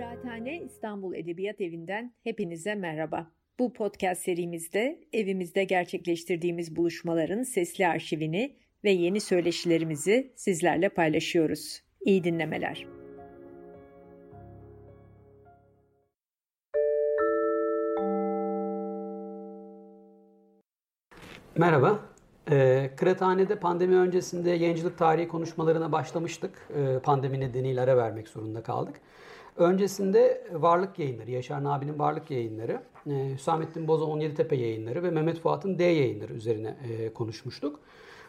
Kıraathane İstanbul Edebiyat Evi'nden hepinize merhaba. Bu podcast serimizde evimizde gerçekleştirdiğimiz buluşmaların sesli arşivini ve yeni söyleşilerimizi sizlerle paylaşıyoruz. İyi dinlemeler. Merhaba. Ee, Kıraathane'de pandemi öncesinde yayıncılık tarihi konuşmalarına başlamıştık. Ee, pandemi nedeniyle ara vermek zorunda kaldık. Öncesinde Varlık Yayınları, Yaşar Nabi'nin Varlık Yayınları, e, Hüsamettin Boza Tepe Yayınları ve Mehmet Fuat'ın D Yayınları üzerine e, konuşmuştuk.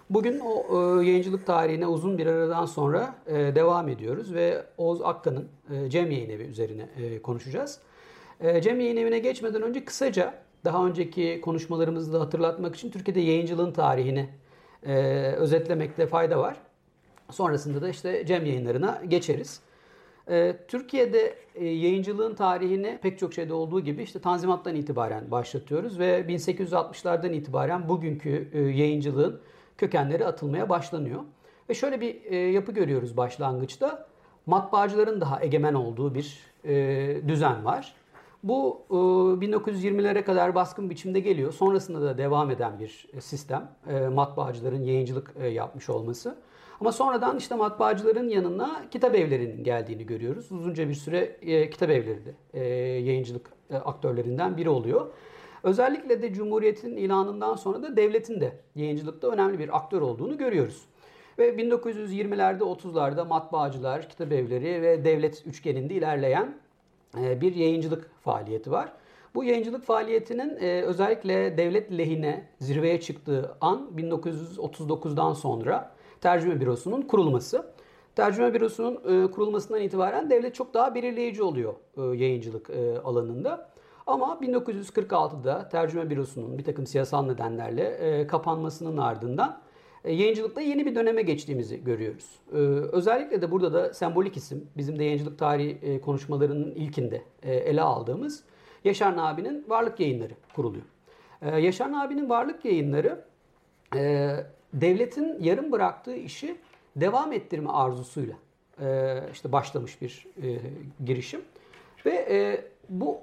Bugün o e, yayıncılık tarihine uzun bir aradan sonra e, devam ediyoruz ve Oğuz Akkan'ın e, Cem Yayın üzerine e, konuşacağız. E, Cem Yayın Evi'ne geçmeden önce kısaca daha önceki konuşmalarımızı da hatırlatmak için Türkiye'de yayıncılığın tarihini e, özetlemekte fayda var. Sonrasında da işte Cem yayınlarına geçeriz. E, Türkiye'de e, yayıncılığın tarihini pek çok şeyde olduğu gibi işte Tanzimat'tan itibaren başlatıyoruz ve 1860'lardan itibaren bugünkü e, yayıncılığın kökenleri atılmaya başlanıyor. Ve şöyle bir e, yapı görüyoruz başlangıçta. Matbaacıların daha egemen olduğu bir düzen var. Bu 1920'lere e, kadar baskın biçimde geliyor. Sonrasında da devam eden bir sistem. Matbaacıların yayıncılık yapmış olması. Ama sonradan işte matbaacıların yanına kitap evlerinin geldiğini görüyoruz. Uzunca bir süre kitap evleri de yayıncılık aktörlerinden biri oluyor. Özellikle de Cumhuriyet'in ilanından sonra da devletin de yayıncılıkta önemli bir aktör olduğunu görüyoruz. Ve 1920'lerde 30'larda matbaacılar, kitap evleri ve devlet üçgeninde ilerleyen e, bir yayıncılık faaliyeti var. Bu yayıncılık faaliyetinin e, özellikle devlet lehine zirveye çıktığı an 1939'dan sonra tercüme bürosunun kurulması. Tercüme bürosunun e, kurulmasından itibaren devlet çok daha belirleyici oluyor yayıncılık alanında. Ama 1946'da tercüme bürosunun bir takım siyasal nedenlerle kapanmasının ardından e, yayıncılıkta yeni bir döneme geçtiğimizi görüyoruz. E, özellikle de burada da sembolik isim, bizim de yayıncılık tarihi e, konuşmalarının ilkinde ele aldığımız Yaşar Nabi'nin Varlık Yayınları kuruluyor. Yaşar Nabi'nin Varlık Yayınları devletin yarım bıraktığı işi devam ettirme arzusuyla işte başlamış bir girişim. Ve bu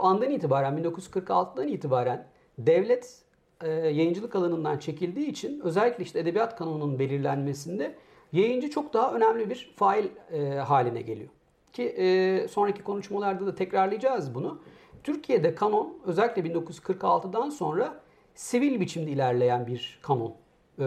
andan itibaren 1946'dan itibaren devlet e, yayıncılık alanından çekildiği için özellikle işte edebiyat kanununun belirlenmesinde yayıncı çok daha önemli bir fail e, haline geliyor. Ki e, sonraki konuşmalarda da tekrarlayacağız bunu. Türkiye'de kanon özellikle 1946'dan sonra sivil biçimde ilerleyen bir kanon. E,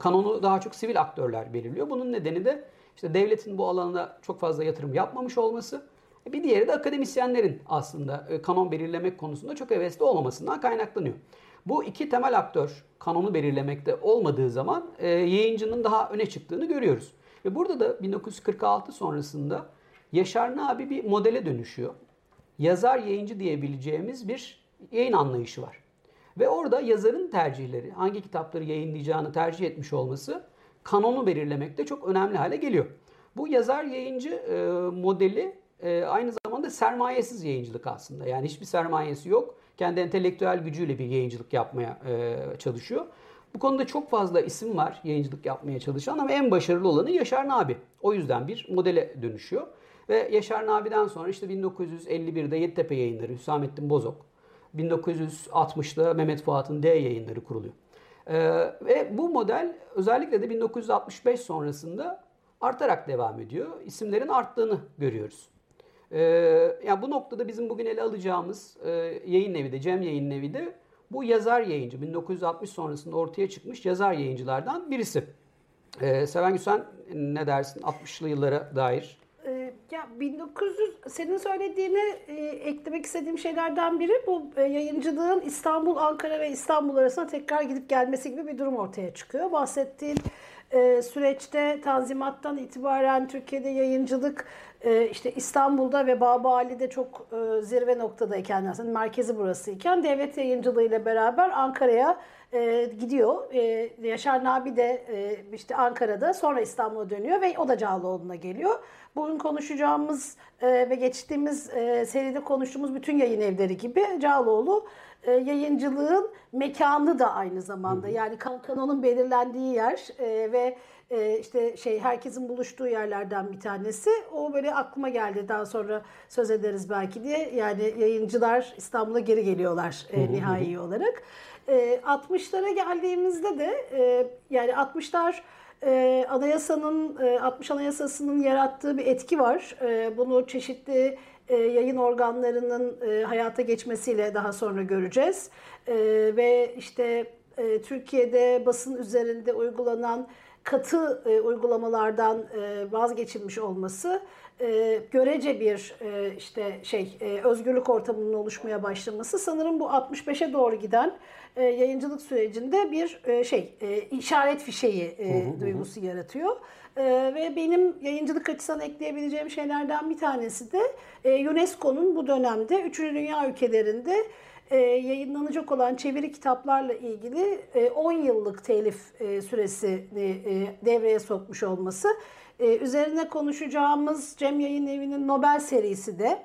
kanonu daha çok sivil aktörler belirliyor. Bunun nedeni de işte devletin bu alanda çok fazla yatırım yapmamış olması. Bir diğeri de akademisyenlerin aslında e, kanon belirlemek konusunda çok hevesli olmamasından kaynaklanıyor. Bu iki temel aktör kanonu belirlemekte olmadığı zaman e, yayıncının daha öne çıktığını görüyoruz. Ve burada da 1946 sonrasında Yaşar Nabi bir modele dönüşüyor. Yazar yayıncı diyebileceğimiz bir yayın anlayışı var. Ve orada yazarın tercihleri, hangi kitapları yayınlayacağını tercih etmiş olması kanonu belirlemekte çok önemli hale geliyor. Bu yazar yayıncı e, modeli e, aynı zamanda sermayesiz yayıncılık aslında. Yani hiçbir sermayesi yok kendi entelektüel gücüyle bir yayıncılık yapmaya e, çalışıyor. Bu konuda çok fazla isim var yayıncılık yapmaya çalışan ama en başarılı olanı Yaşar Nabi. O yüzden bir modele dönüşüyor. Ve Yaşar Nabi'den sonra işte 1951'de Yeditepe yayınları Hüsamettin Bozok, 1960'da Mehmet Fuat'ın D yayınları kuruluyor. Ee, ve bu model özellikle de 1965 sonrasında artarak devam ediyor. İsimlerin arttığını görüyoruz. Ee, yani bu noktada bizim bugün ele alacağımız e, yayın evi de Cem Yayın Evi de bu yazar yayıncı 1960 sonrasında ortaya çıkmış yazar yayıncılardan birisi. Ee, Seven Güsen ne dersin 60'lı yıllara dair? Ya 1900 senin söylediğine e, eklemek istediğim şeylerden biri bu e, yayıncılığın İstanbul, Ankara ve İstanbul arasında tekrar gidip gelmesi gibi bir durum ortaya çıkıyor. Bahsettiğin e, süreçte Tanzimat'tan itibaren Türkiye'de yayıncılık e, işte İstanbul'da ve Babali'de çok e, zirve noktadayken aslında merkezi burasıyken devlet yayıncılığı ile beraber Ankara'ya e, gidiyor. E, Yaşar Nabi de e, işte Ankara'da sonra İstanbul'a dönüyor ve o da Cağaloğlu'na geliyor. Bugün konuşacağımız e, ve geçtiğimiz e, seride konuştuğumuz bütün yayın evleri gibi Cağaloğlu e, yayıncılığın mekanı da aynı zamanda. Yani kanonun belirlendiği yer e, ve e, işte şey herkesin buluştuğu yerlerden bir tanesi. O böyle aklıma geldi. Daha sonra söz ederiz belki diye. Yani yayıncılar İstanbul'a geri geliyorlar e, nihai olarak. E, 60'lara geldiğimizde de e, yani 60'lar e, anayasanın e, 60 Anayasası'nın yarattığı bir etki var. E, bunu çeşitli e, yayın organlarının e, hayata geçmesiyle daha sonra göreceğiz. E, ve işte e, Türkiye'de basın üzerinde uygulanan katı e, uygulamalardan e, vazgeçilmiş olması e, görece bir e, işte şey e, özgürlük ortamının oluşmaya başlaması sanırım bu 65'e doğru giden e, yayıncılık sürecinde bir e, şey e, işaret fişeği e, duygusu yaratıyor. E, ve benim yayıncılık açısından ekleyebileceğim şeylerden bir tanesi de e, UNESCO'nun bu dönemde 3. Dünya ülkelerinde e, yayınlanacak olan çeviri kitaplarla ilgili e, 10 yıllık telif e, süresini e, devreye sokmuş olması. E, üzerine konuşacağımız Cem Yayın Evi'nin Nobel serisi de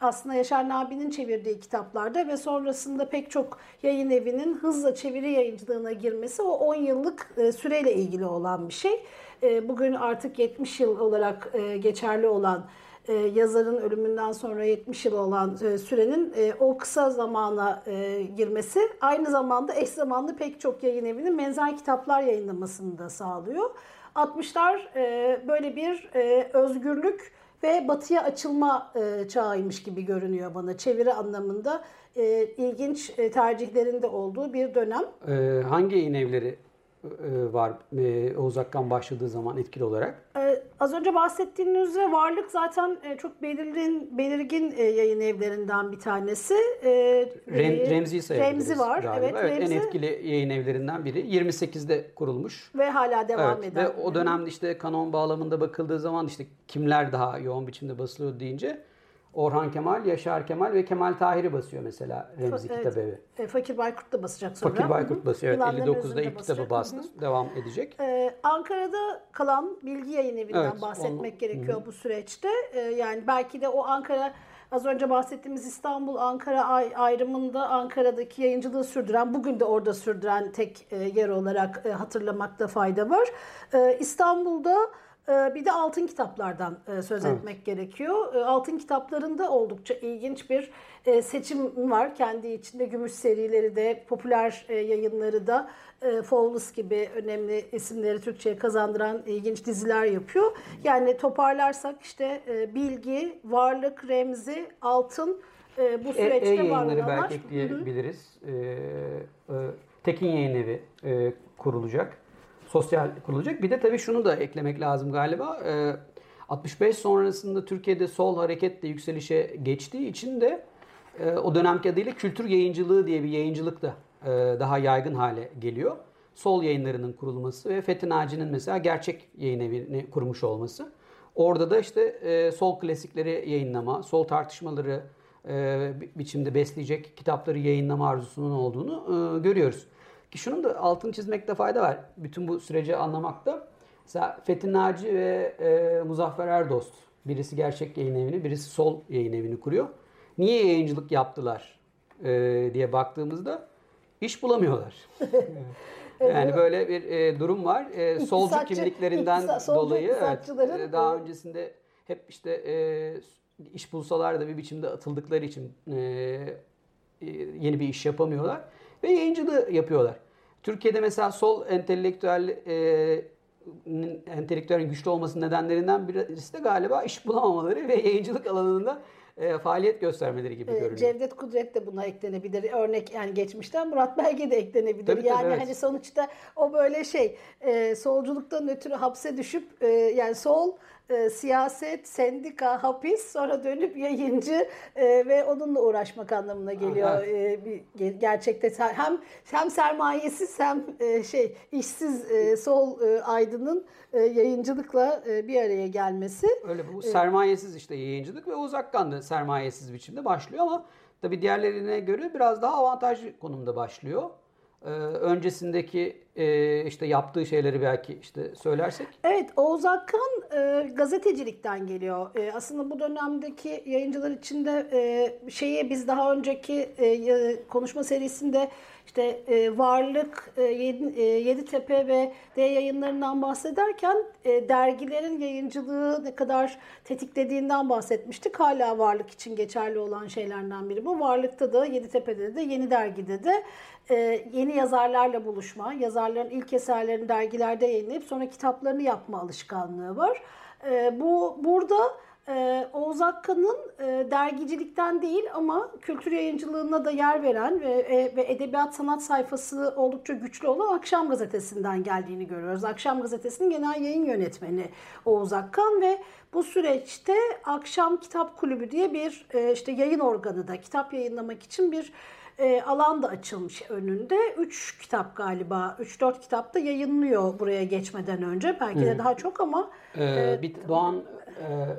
aslında Yaşar Nabi'nin çevirdiği kitaplarda ve sonrasında pek çok yayın evinin hızla çeviri yayıncılığına girmesi o 10 yıllık e, süreyle ilgili olan bir şey. E, bugün artık 70 yıl olarak e, geçerli olan yazarın ölümünden sonra 70 yıl olan sürenin o kısa zamana girmesi aynı zamanda eş zamanlı pek çok yayın evinin benzer kitaplar yayınlamasını da sağlıyor. 60'lar e, böyle bir e, özgürlük ve batıya açılma e, çağıymış gibi görünüyor bana çeviri anlamında e, ilginç e, tercihlerinde olduğu bir dönem. Ee, hangi yayın evleri var e, Oğuz Akkan başladığı zaman etkili olarak? Ee, az önce bahsettiğiniz üzere Varlık zaten e, çok belirgin belirgin e, yayın evlerinden bir tanesi. Ee, Rem, e, Remzi sayabiliriz Remzi var. galiba. Evet, Evet, Remzi en etkili yayın evlerinden biri. 28'de kurulmuş. ve hala devam Evet, eden. ve o dönemde işte kanon bağlamında bakıldığı zaman işte kimler daha yoğun biçimde basılıyor deyince Orhan Kemal, Yaşar Kemal ve Kemal Tahir'i basıyor mesela Remzi Evet. Kitabevi. E, Fakir Baykurt da basacak sonra. Fakir Baykurt Hı hı. basıyor. Evet, Yılanların 59'da Özü'nü de ilk basacak. kitabı bastı. Devam edecek. Ee, Ankara'da kalan Bilgi Yayın Evi'nden Evet, bahsetmek onu- gerekiyor bu süreçte. Ee, yani belki de o Ankara az önce bahsettiğimiz İstanbul Ankara ay- ayrımında Ankara'daki yayıncılığı sürdüren, bugün de orada sürdüren tek e, yer olarak e, hatırlamakta fayda var. Ee, İstanbul'da e, bir de altın kitaplardan e, söz Evet. etmek gerekiyor. E, Altın kitaplarında oldukça ilginç bir e, seçim var. Kendi içinde gümüş serileri de, popüler e, yayınları da, e, Fowles gibi önemli isimleri Türkçe'ye kazandıran ilginç diziler yapıyor. Yani toparlarsak işte e, bilgi, varlık, remzi, altın e, bu E, süreçte var e-yayınları olanlar. belki ekleyebiliriz. Ee, e, Tekin Yayın Evi e, kurulacak. Sosyal kurulacak. Bir de tabii şunu da eklemek lazım galiba. Ee, 65 sonrasında Türkiye'de sol hareketle yükselişe geçtiği için de e, o dönemki adıyla kültür yayıncılığı diye bir yayıncılık da e, daha yaygın hale geliyor. Sol yayınlarının kurulması ve Fethi Naci'nin mesela gerçek yayın evini kurmuş olması. Orada da işte e, sol klasikleri yayınlama, sol tartışmaları e, bi- biçimde besleyecek kitapları yayınlama arzusunun olduğunu e, görüyoruz. Ki şunun da altını çizmekte fayda var. Bütün bu süreci anlamakta. Mesela Fethi Naci ve e, Muzaffer Erdost. Birisi gerçek yayın evini, birisi sol yayın evini kuruyor. Niye yayıncılık yaptılar e, diye baktığımızda iş bulamıyorlar. Yani böyle bir e, durum var. E, solcu kimliklerinden iktisat- solcu dolayı evet, e, daha öncesinde hep işte e, iş bulsalar da bir biçimde atıldıkları için e, e, yeni bir iş yapamıyorlar ve yayıncılığı yapıyorlar. Türkiye'de mesela sol entelektüel e, entelektüelin güçlü olmasının nedenlerinden birisi de galiba iş bulamamaları ve yayıncılık alanında e, faaliyet göstermeleri gibi Ee, görünüyor. Cevdet Kudret de buna eklenebilir. Örnek yani geçmişten Murat Belge de eklenebilir. Tabii, tabii, yani evet. hani sonuçta o böyle şey e, solculuktan ötürü hapse düşüp e, yani sol e, siyaset, sendika, hapis sonra dönüp yayıncı e, ve onunla uğraşmak anlamına geliyor. E, bir, ge- gerçekte hem hem sermayesiz hem e, şey işsiz e, sol e, aydının e, yayıncılıkla e, bir araya gelmesi. Öyle bu sermayesiz işte yayıncılık ve uzaktan da sermayesiz biçimde başlıyor ama tabii diğerlerine göre biraz daha avantajlı konumda başlıyor. Ee, öncesindeki e, işte yaptığı şeyleri belki işte söylersek. Evet Oğuz Akkan e, gazetecilikten geliyor. E, aslında bu dönemdeki yayıncılar içinde şeyi biz daha önceki konuşma serisinde işte e, Varlık, e, Yedi, e, Yeditepe ve D yayınlarından bahsederken e, dergilerin yayıncılığı ne kadar tetiklediğinden bahsetmiştik. Hala Varlık için geçerli olan şeylerden biri bu. Varlıkta da Yeditepe'de de Yeni Dergi'de de e, yeni yazarlarla buluşma, yazarların ilk eserlerini dergilerde yayınlayıp sonra kitaplarını yapma alışkanlığı var. E, bu burada ee, Oğuz Akkan'ın e, dergicilikten değil ama kültür yayıncılığına da yer veren ve, e, ve edebiyat sanat sayfası oldukça güçlü olan Akşam Gazetesi'nden geldiğini görüyoruz. Akşam Gazetesi'nin genel yayın yönetmeni Oğuz Akkan ve bu süreçte Akşam Kitap Kulübü diye bir e, işte yayın organı da kitap yayınlamak için bir e, alan da açılmış önünde. Üç kitap galiba, üç dört kitap da yayınlıyor buraya geçmeden önce. Belki de daha çok ama. Ee, e, bir Doğan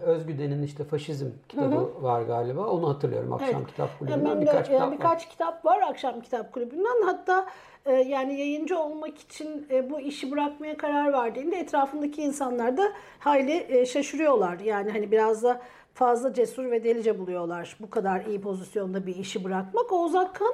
Özgüden'in işte Faşizm kitabı hı hı. var galiba. Onu hatırlıyorum akşam evet. kitap kulübünden Hemen birkaç kitap birkaç var. kitap var akşam kitap kulübünden. Hatta e, yani yayıncı olmak için e, bu işi bırakmaya karar verdiğinde etrafındaki insanlar da hayli e, şaşırıyorlar. Yani hani biraz da fazla cesur ve delice buluyorlar bu kadar iyi pozisyonda bir işi bırakmak. Oğuz Akkan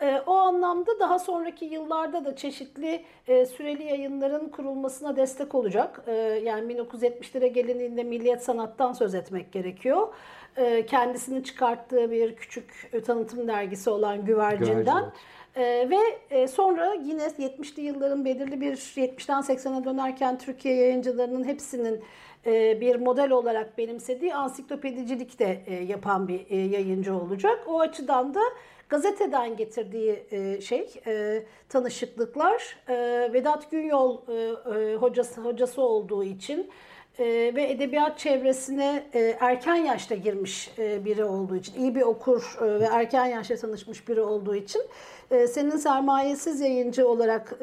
e, o anlamda daha sonraki yıllarda da çeşitli e, süreli yayınların kurulmasına destek olacak. E, yani 1970'lere gelindiğinde Milliyet Sanat'tan söz etmek gerekiyor. E, kendisinin çıkarttığı bir küçük tanıtım dergisi olan Güvercin'den. Güvercin. Ee, ve e, sonra yine 70'li yılların belirli bir 70'ten 80'e dönerken Türkiye yayıncılarının hepsinin e, bir model olarak benimsediği ansiklopedicilik de e, yapan bir e, yayıncı olacak. O açıdan da gazeteden getirdiği şey tanışıklıklar Vedat Günyol hocası hocası olduğu için ve edebiyat çevresine erken yaşta girmiş biri olduğu için, iyi bir okur ve erken yaşta tanışmış biri olduğu için senin sermayesiz yayıncı olarak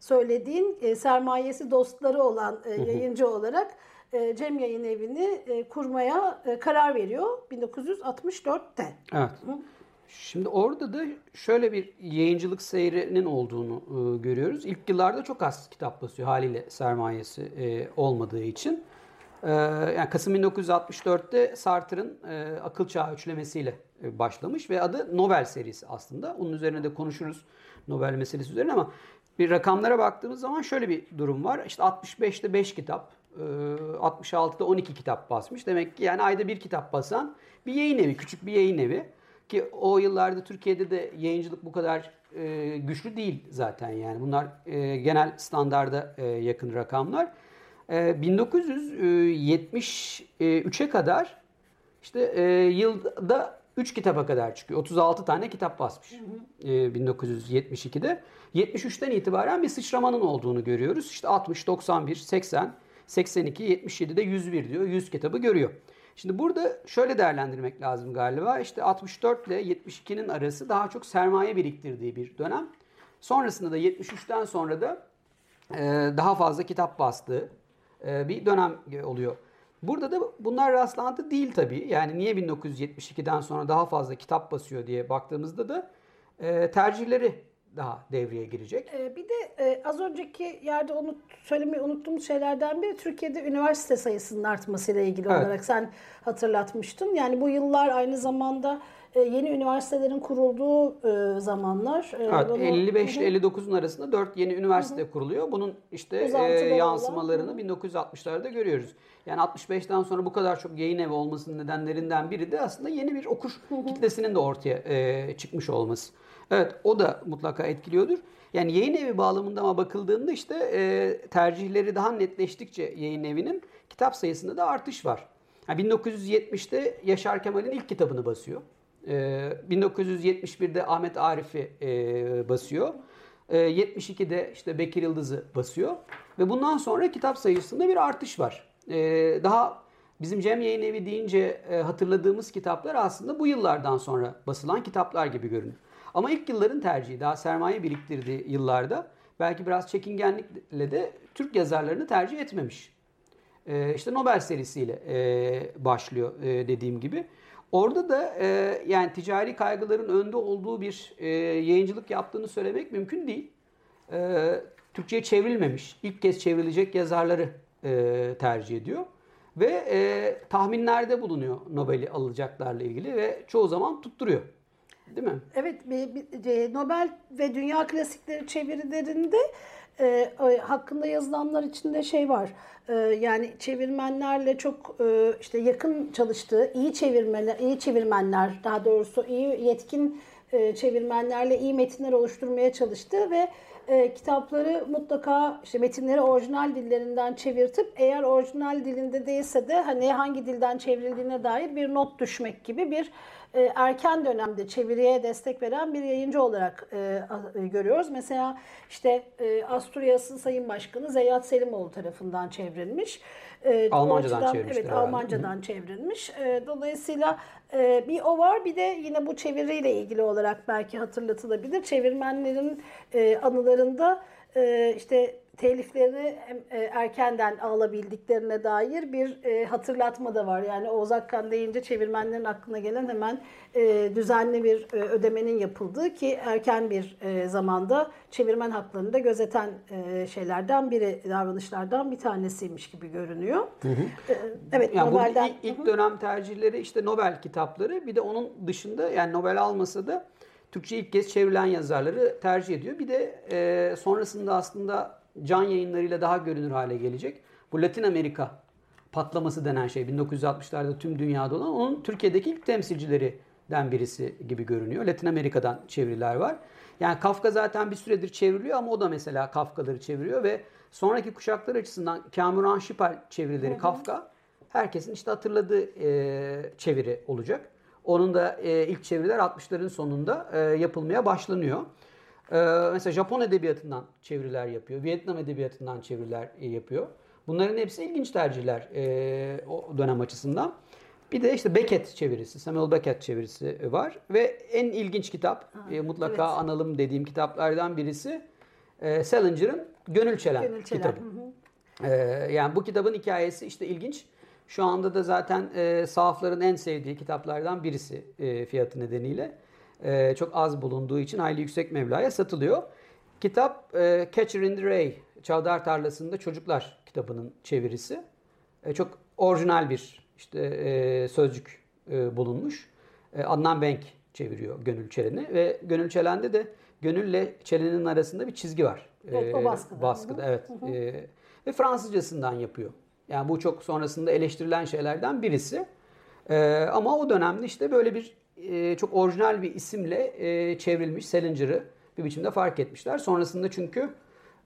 söylediğin sermayesi dostları olan yayıncı olarak e, Cem Yayın Evi'ni e, kurmaya e, karar veriyor 1964'te. Evet. Şimdi orada da şöyle bir yayıncılık seyrinin olduğunu görüyoruz. İlk yıllarda çok az kitap basıyor haliyle sermayesi olmadığı için. yani Kasım 1964'te Sartre'ın Akıl Çağı üçlemesiyle başlamış ve adı Nobel serisi aslında. Onun üzerine de konuşuruz Nobel meselesi üzerine ama bir rakamlara baktığımız zaman şöyle bir durum var. İşte 65'te 5 kitap, 66'da ee, 12 kitap basmış. Demek ki yani ayda bir kitap basan bir yayın evi, küçük bir yayın evi. Ki o yıllarda Türkiye'de de yayıncılık bu kadar e, güçlü değil zaten yani. Bunlar e, genel standarda e, yakın rakamlar. E, 1973'e kadar işte e, yılda 3 kitaba kadar çıkıyor. 36 tane kitap basmış hı hı. E, 1972'de. 73'ten itibaren bir sıçramanın olduğunu görüyoruz. İşte 60, 91, 80, 82, 77'de 101 diyor. 100 kitabı görüyor. Şimdi burada şöyle değerlendirmek lazım galiba. İşte 64 ile 72'nin arası daha çok sermaye biriktirdiği bir dönem. Sonrasında da 73'ten sonra da e, daha fazla kitap bastığı e, bir dönem oluyor. Burada da bunlar rastlantı değil tabii. Yani niye 1972'den sonra daha fazla kitap basıyor diye baktığımızda da e, tercihleri daha devreye girecek. Ee, bir de e, az önceki yerde unut, söylemeyi unuttuğumuz şeylerden biri Türkiye'de üniversite sayısının artmasıyla ilgili evet. olarak sen hatırlatmıştın. Yani bu yıllar aynı zamanda e, yeni üniversitelerin kurulduğu e, zamanlar. E, evet, 55 ile 59'un arasında 4 yeni üniversite hı hı. kuruluyor. Bunun işte e, yansımalarını olan. 1960'larda görüyoruz. Yani 65'ten sonra bu kadar çok yayın evi olmasının nedenlerinden biri de aslında yeni bir okur hı hı. kitlesinin de ortaya e, çıkmış olması. Evet o da mutlaka etkiliyordur. Yani yayın evi bağlamında ama bakıldığında işte e, tercihleri daha netleştikçe yayın evinin kitap sayısında da artış var. Yani 1970'te Yaşar Kemal'in ilk kitabını basıyor. E, 1971'de Ahmet Arif'i e, basıyor. E, 72'de işte Bekir Yıldız'ı basıyor. Ve bundan sonra kitap sayısında bir artış var. E, daha bizim Cem Yayın Evi deyince e, hatırladığımız kitaplar aslında bu yıllardan sonra basılan kitaplar gibi görünüyor. Ama ilk yılların tercihi daha sermaye biriktirdiği yıllarda belki biraz çekingenlikle de Türk yazarlarını tercih etmemiş. Ee, işte Nobel serisiyle e, başlıyor e, dediğim gibi. Orada da e, yani ticari kaygıların önde olduğu bir e, yayıncılık yaptığını söylemek mümkün değil. e, Türkçe'ye çevrilmemiş, ilk kez çevrilecek yazarları e, tercih ediyor. Ve e, tahminlerde bulunuyor Nobel'i alacaklarla ilgili ve çoğu zaman tutturuyor. Değil mi? Evet, bir, Nobel ve dünya klasikleri çevirilerinde e, hakkında yazılanlar içinde şey var. E, yani çevirmenlerle çok e, işte yakın çalıştığı iyi çevirmenler, iyi çevirmenler daha doğrusu iyi yetkin e, çevirmenlerle iyi metinler oluşturmaya çalıştı ve e, kitapları mutlaka işte metinleri orijinal dillerinden çevirtip eğer orijinal dilinde değilse de hani hangi dilden çevrildiğine dair bir not düşmek gibi bir e, erken dönemde çeviriye destek veren bir yayıncı olarak e, görüyoruz. Mesela işte e, Asturyas'ın Sayın Başkanı Zeyyat Selimoğlu tarafından çevrilmiş. E, Almancadan çevrilmiş. Evet, herhalde. Almancadan Hı. çevrilmiş. E, dolayısıyla e, bir o var bir de yine bu çeviriyle ilgili olarak belki hatırlatılabilir. Çevirmenlerin e, anılarında e, işte teliflerini e, erkenden alabildiklerine dair bir e, hatırlatma da var. Yani Oğuz Akkan deyince çevirmenlerin aklına gelen hemen e, düzenli bir ödemenin yapıldığı ki erken bir zamanda çevirmen haklarını da gözeten şeylerden biri, davranışlardan bir tanesiymiş gibi görünüyor. Hı hı. Evet, yani Nobel'den... ilk, ilk dönem tercihleri işte Nobel kitapları bir de onun dışında yani Nobel almasa da Türkçe ilk kez çevrilen yazarları tercih ediyor. Bir de e, sonrasında aslında can yayınlarıyla daha görünür hale gelecek. Bu Latin Amerika patlaması denen şey 1960'larda tüm dünyada olan onun Türkiye'deki ilk temsilcilerinden birisi gibi görünüyor. Latin Amerika'dan çeviriler var. Yani Kafka zaten bir süredir çevriliyor ama o da mesela Kafka'ları çeviriyor ve sonraki kuşaklar açısından Kamuran Şipal çevirileri hı hı. Kafka herkesin işte hatırladığı e, çeviri olacak. Onun da e, ilk çeviriler 60'ların sonunda e, yapılmaya başlanıyor. Ee, mesela Japon edebiyatından çeviriler yapıyor. Vietnam edebiyatından çeviriler e, yapıyor. Bunların hepsi ilginç tercihler e, o dönem açısından. Bir de işte Beckett çevirisi, Samuel Beckett çevirisi var. Ve en ilginç kitap, ha, e, mutlaka evet. analım dediğim kitaplardan birisi e, Salinger'ın Gönül Çelen, Gönül Çelen. kitabı. Hı hı. E, yani bu kitabın hikayesi işte ilginç. Şu anda da zaten e, sahafların en sevdiği kitaplardan birisi e, fiyatı nedeniyle. E, çok az bulunduğu için hayli yüksek mevlaya satılıyor. Kitap e, Catcher in the Rye, Çavdar Tarlası'nda Çocuklar kitabının çevirisi. E, çok orijinal bir işte e, sözcük e, bulunmuş. E, Adnan Bank çeviriyor Gönül Çelen'i ve Gönül Çelen'de de Gönül'le Çelen'in arasında bir çizgi var. Evet, o baskıda. Baskıda, hı evet. Hı hı. E, ve Fransızcasından yapıyor. Yani bu çok sonrasında eleştirilen şeylerden birisi. E, ama o dönemde işte böyle bir e, çok orijinal bir isimle e, çevrilmiş Salinger'ı bir biçimde fark etmişler. Sonrasında çünkü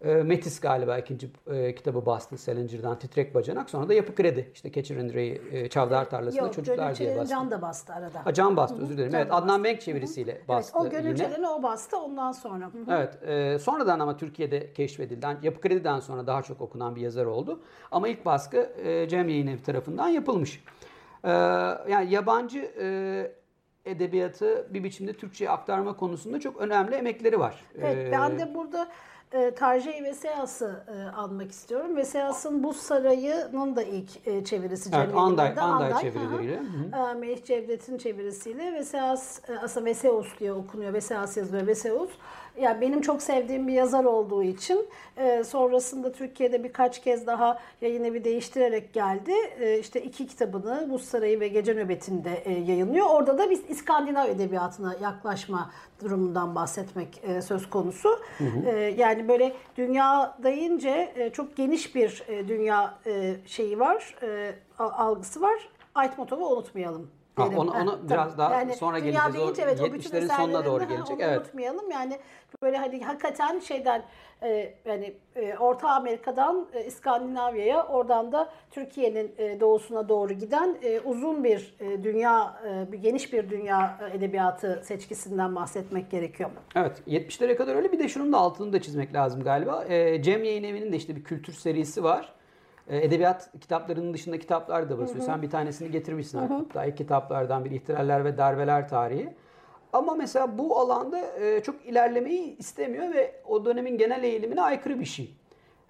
e, Metis galiba ikinci e, kitabı bastı Salinger'dan Titrek Bacanak. Sonra da Yapı Kredi işte in Ray'i e, Çavdar Tarlası'nda Yok, Çocuklar diye bastı. Can da bastı arada. Ha, Can bastı özür dilerim. evet Adnan Bank çevirisiyle Hı-hı. bastı evet, o Gönül o bastı ondan sonra. Hı-hı. Evet e, sonradan ama Türkiye'de keşfedildi. Yapı Kredi'den sonra daha çok okunan bir yazar oldu. Ama ilk baskı e, Cem Yayın Evi tarafından yapılmış. E, yani yabancı e, edebiyatı bir biçimde Türkçe'ye aktarma konusunda çok önemli emekleri var. Evet ee, ben de burada e, Tarjei Veseyas'ı e, almak istiyorum. Veseyas'ın Buz Sarayı'nın da ilk e, çevirisi evet, Anday, Anday, Anday çevirileriyle. E, Melih Cevdet'in çevirisiyle Veseyas, e, aslında Veseus diye okunuyor. Veseyas yazılıyor, Veseus yani benim çok sevdiğim bir yazar olduğu için e, sonrasında Türkiye'de birkaç kez daha yayın evi değiştirerek geldi. E, işte iki kitabını Buz Sarayı ve Gece Nöbeti'nde e, yayınlıyor. Orada da biz İskandinav edebiyatına yaklaşma durumundan bahsetmek e, söz konusu. Hı hı. E, yani böyle dünya deyince e, çok geniş bir e, dünya e, şeyi var, e, algısı var. Aytmatov'u unutmayalım Ha, onu, onu biraz daha yani sonra geleceğiz. Deyince, evet, 70'lerin sonuna doğru gelecek. Evet. unutmayalım. Yani böyle hani hakikaten şeyden e, yani e, Orta Amerika'dan e, İskandinavya'ya oradan da Türkiye'nin e, doğusuna doğru giden e, uzun bir e, dünya e, bir geniş bir dünya e, edebiyatı seçkisinden bahsetmek gerekiyor. Evet 70'lere kadar öyle bir de şunun da altını da çizmek lazım galiba. E, Cem Yayın Evi'nin de işte bir kültür serisi var. E, edebiyat kitaplarının dışında kitaplar da basıyor. Hı hı. Sen bir tanesini getirmişsin hatta. İlk kitaplardan bir ihtilaller ve darbeler tarihi. Ama mesela bu alanda e, çok ilerlemeyi istemiyor ve o dönemin genel eğilimine aykırı bir şey.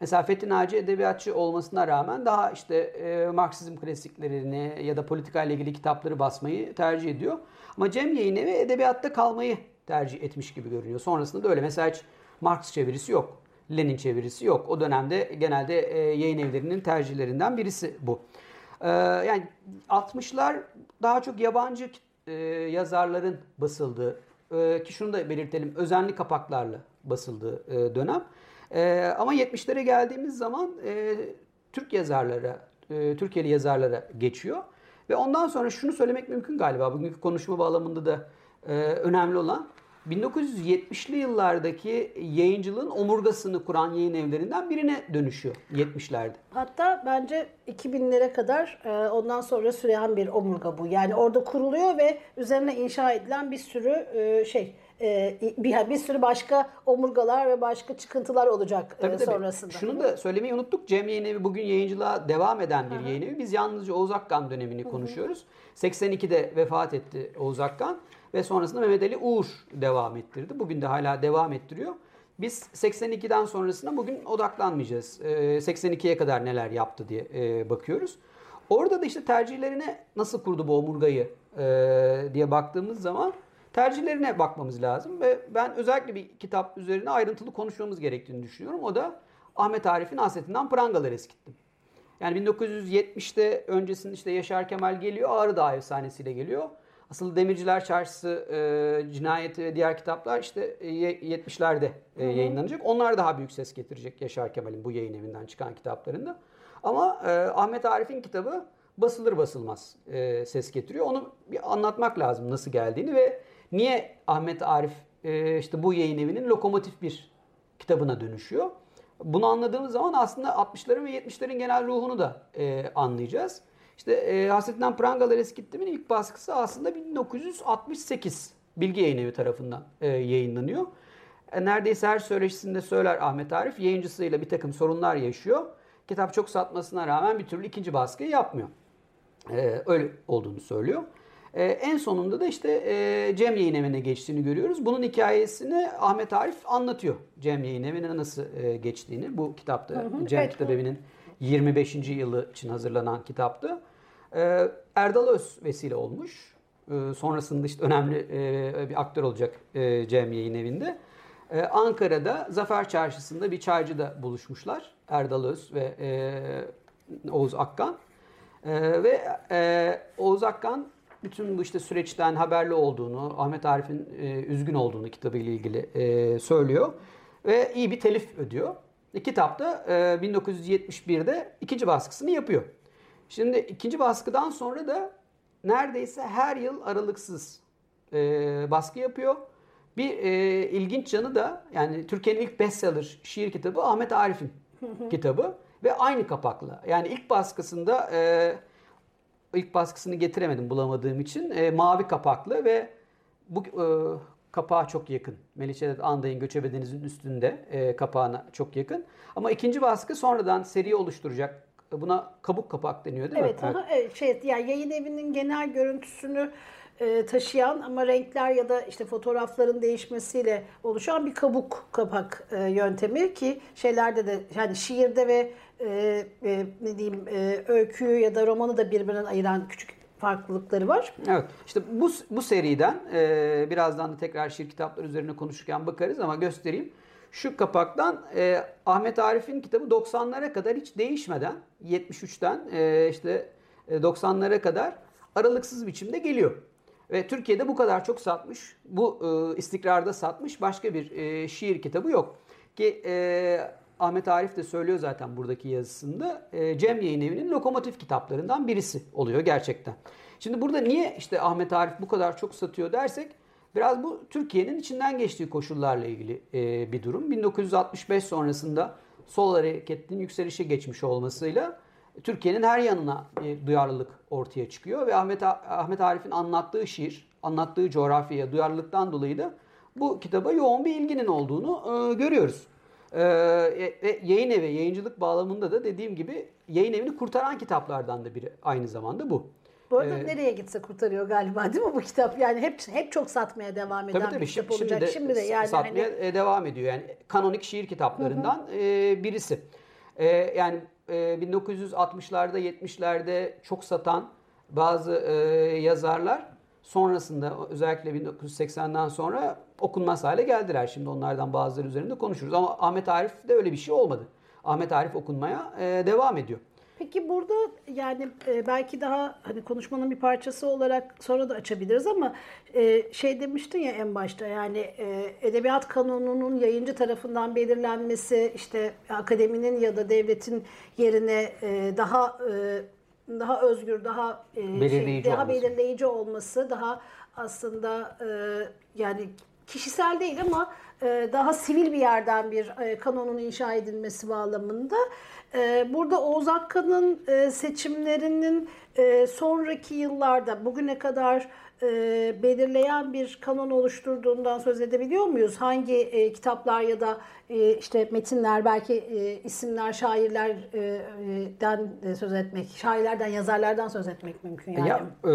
Mesela Fethi Naci edebiyatçı olmasına rağmen daha işte e, Marksizm klasiklerini ya da politika ile ilgili kitapları basmayı tercih ediyor. Ama Cem Yayın Evi edebiyatta kalmayı tercih etmiş gibi görünüyor. Sonrasında da öyle. Mesela hiç Marx çevirisi yok. Lenin çevirisi yok. O dönemde genelde e, yayın evlerinin tercihlerinden birisi bu. E, yani 60'lar daha çok yabancı e, yazarların basıldığı e, ki şunu da belirtelim özenli kapaklarla basıldığı e, dönem. Ama 70'lere geldiğimiz zaman Türk yazarlara, Türkiye'li yazarlara geçiyor. Ve ondan sonra şunu söylemek mümkün galiba bugünkü konuşma bağlamında da önemli olan 1970'li yıllardaki yayıncılığın omurgasını kuran yayın evlerinden birine dönüşüyor 70'lerde. Hatta bence 2000'lere kadar e, ondan sonra süren bir omurga bu. Yani orada kuruluyor ve üzerine inşa edilen bir sürü e, şey e, bir, bir sürü başka omurgalar ve başka çıkıntılar olacak tabii, tabii. sonrasında. Şunu da söylemeyi unuttuk. Cem Yayın Evi bugün yayıncılığa devam eden bir Aha. yayın evi. Biz yalnızca Oğuz Akkan dönemini Hı-hı. konuşuyoruz. 82'de vefat etti Oğuz Akkan ve sonrasında Mehmet Ali Uğur devam ettirdi. Bugün de hala devam ettiriyor. Biz 82'den sonrasına bugün odaklanmayacağız. 82'ye kadar neler yaptı diye bakıyoruz. Orada da işte tercihlerine nasıl kurdu bu omurgayı diye baktığımız zaman tercihlerine bakmamız lazım. Ve ben özellikle bir kitap üzerine ayrıntılı konuşmamız gerektiğini düşünüyorum. O da Ahmet Arif'in Hasretinden Prangalar Eskittim. Yani 1970'te öncesinde işte Yaşar Kemal geliyor, Ağrı Dağı efsanesiyle geliyor. Asıl Demirciler Çarşısı, e, Cinayeti ve diğer kitaplar işte e, 70'lerde e, yayınlanacak. Onlar daha büyük ses getirecek Yaşar Kemal'in bu yayın evinden çıkan kitaplarında. Ama e, Ahmet Arif'in kitabı basılır basılmaz e, ses getiriyor. Onu bir anlatmak lazım nasıl geldiğini ve Niye Ahmet Arif e, işte bu yayın evinin lokomotif bir kitabına dönüşüyor? Bunu anladığımız zaman aslında 60'ların ve 70'lerin genel ruhunu da e, anlayacağız. İşte e, Hasretinden Prangalar Eskittim'in ilk baskısı aslında 1968 Bilgi Yayın Evi tarafından e, yayınlanıyor. E, neredeyse her söyleşisinde söyler Ahmet Arif yayıncısıyla bir takım sorunlar yaşıyor. Kitap çok satmasına rağmen bir türlü ikinci baskıyı yapmıyor. E, öyle olduğunu söylüyor. E, en sonunda da işte e, Cem Yayın Evi'ne geçtiğini görüyoruz. Bunun hikayesini Ahmet Arif anlatıyor. Cem Yayın Evi'ne nasıl e, geçtiğini. Bu kitapta hı hı, Cem evet, Kitap Evi'nin 25. yılı için hazırlanan kitaptı. E, Erdal Öz vesile olmuş. E, sonrasında işte önemli e, bir aktör olacak e, Cem Yayın Evi'nde. E, Ankara'da Zafer Çarşısı'nda bir çaycıda buluşmuşlar. Erdal Öz ve e, Oğuz Akkan. Ve e, Oğuz Akkan bütün bu işte süreçten haberli olduğunu, Ahmet Arif'in e, üzgün olduğunu kitabıyla ilgili söylüyor. Ve iyi bir telif ödüyor. E, kitap da e, 1971'de ikinci baskısını yapıyor. Şimdi ikinci baskıdan sonra da neredeyse her yıl aralıksız e, baskı yapıyor. Bir e, ilginç yanı da yani Türkiye'nin ilk bestseller şiir kitabı Ahmet Arif'in kitabı ve aynı kapakla. Yani ilk baskısında e, ilk baskısını getiremedim bulamadığım için. E, mavi kapaklı ve bu e, kapağa çok yakın. Melike Anday'ın Göçebe Deniz'in üstünde e, kapağına çok yakın. Ama ikinci baskı sonradan seri oluşturacak. Buna kabuk kapak deniyor değil evet, mi? Aha, evet. Şey, yani yayın evinin genel görüntüsünü e, taşıyan ama renkler ya da işte fotoğrafların değişmesiyle oluşan bir kabuk kapak e, yöntemi ki şeylerde de yani şiirde ve e, e, ne diyeyim e, öyküyü ya da romanı da birbirinden ayıran küçük farklılıkları var. Evet. İşte bu bu seriden e, birazdan da tekrar şiir kitapları üzerine konuşurken bakarız ama göstereyim. Şu kapaktan e, Ahmet Arif'in kitabı 90'lara kadar hiç değişmeden 73'ten e, işte 90'lara e, kadar aralıksız biçimde geliyor. Ve Türkiye'de bu kadar çok satmış, bu e, istikrarda satmış başka bir e, şiir kitabı yok. Ki e, Ahmet Arif de söylüyor zaten buradaki yazısında. E, Cem Yayın Evi'nin lokomotif kitaplarından birisi oluyor gerçekten. Şimdi burada niye işte Ahmet Arif bu kadar çok satıyor dersek biraz bu Türkiye'nin içinden geçtiği koşullarla ilgili e, bir durum. 1965 sonrasında sol hareketinin yükselişe geçmiş olmasıyla Türkiye'nin her yanına bir duyarlılık ortaya çıkıyor ve Ahmet Ahmet Arif'in anlattığı şiir, anlattığı coğrafyaya duyarlılıktan dolayı da bu kitaba yoğun bir ilginin olduğunu e, görüyoruz. E, e, yayın evi, yayıncılık bağlamında da dediğim gibi yayın evini kurtaran kitaplardan da biri aynı zamanda bu. Bu arada ee, nereye gitse kurtarıyor galiba değil mi bu kitap? Yani hep hep çok satmaya devam eden tabii, tabii, bir kitap şimdi olacak. De, şimdi de yani satmaya hani... devam ediyor. Yani kanonik şiir kitaplarından hı hı. E, birisi. E, yani 1960'larda 70'lerde çok satan bazı e, yazarlar sonrasında özellikle 1980'den sonra okunmaz hale geldiler. Şimdi onlardan bazıları üzerinde konuşuruz. Ama Ahmet Arif'te öyle bir şey olmadı. Ahmet Arif okunmaya e, devam ediyor. Peki burada yani e, belki daha hani konuşmanın bir parçası olarak sonra da açabiliriz ama e, şey demiştin ya en başta yani e, edebiyat kanununun yayıncı tarafından belirlenmesi işte akademinin ya da devletin yerine e, daha e, daha özgür, daha e, Belirleyici şey, daha olması. belirleyici olması, daha aslında e, yani kişisel değil ama e, daha sivil bir yerden bir e, kanonun inşa edilmesi bağlamında. E, burada Oğuz Hakkı'nın e, seçimlerinin e, sonraki yıllarda bugüne kadar e, belirleyen bir kanon oluşturduğundan söz edebiliyor muyuz? Hangi kitaplar ya da işte metinler, belki isimler, şairlerden söz etmek, şairlerden, yazarlardan söz etmek mümkün yani. Ya e,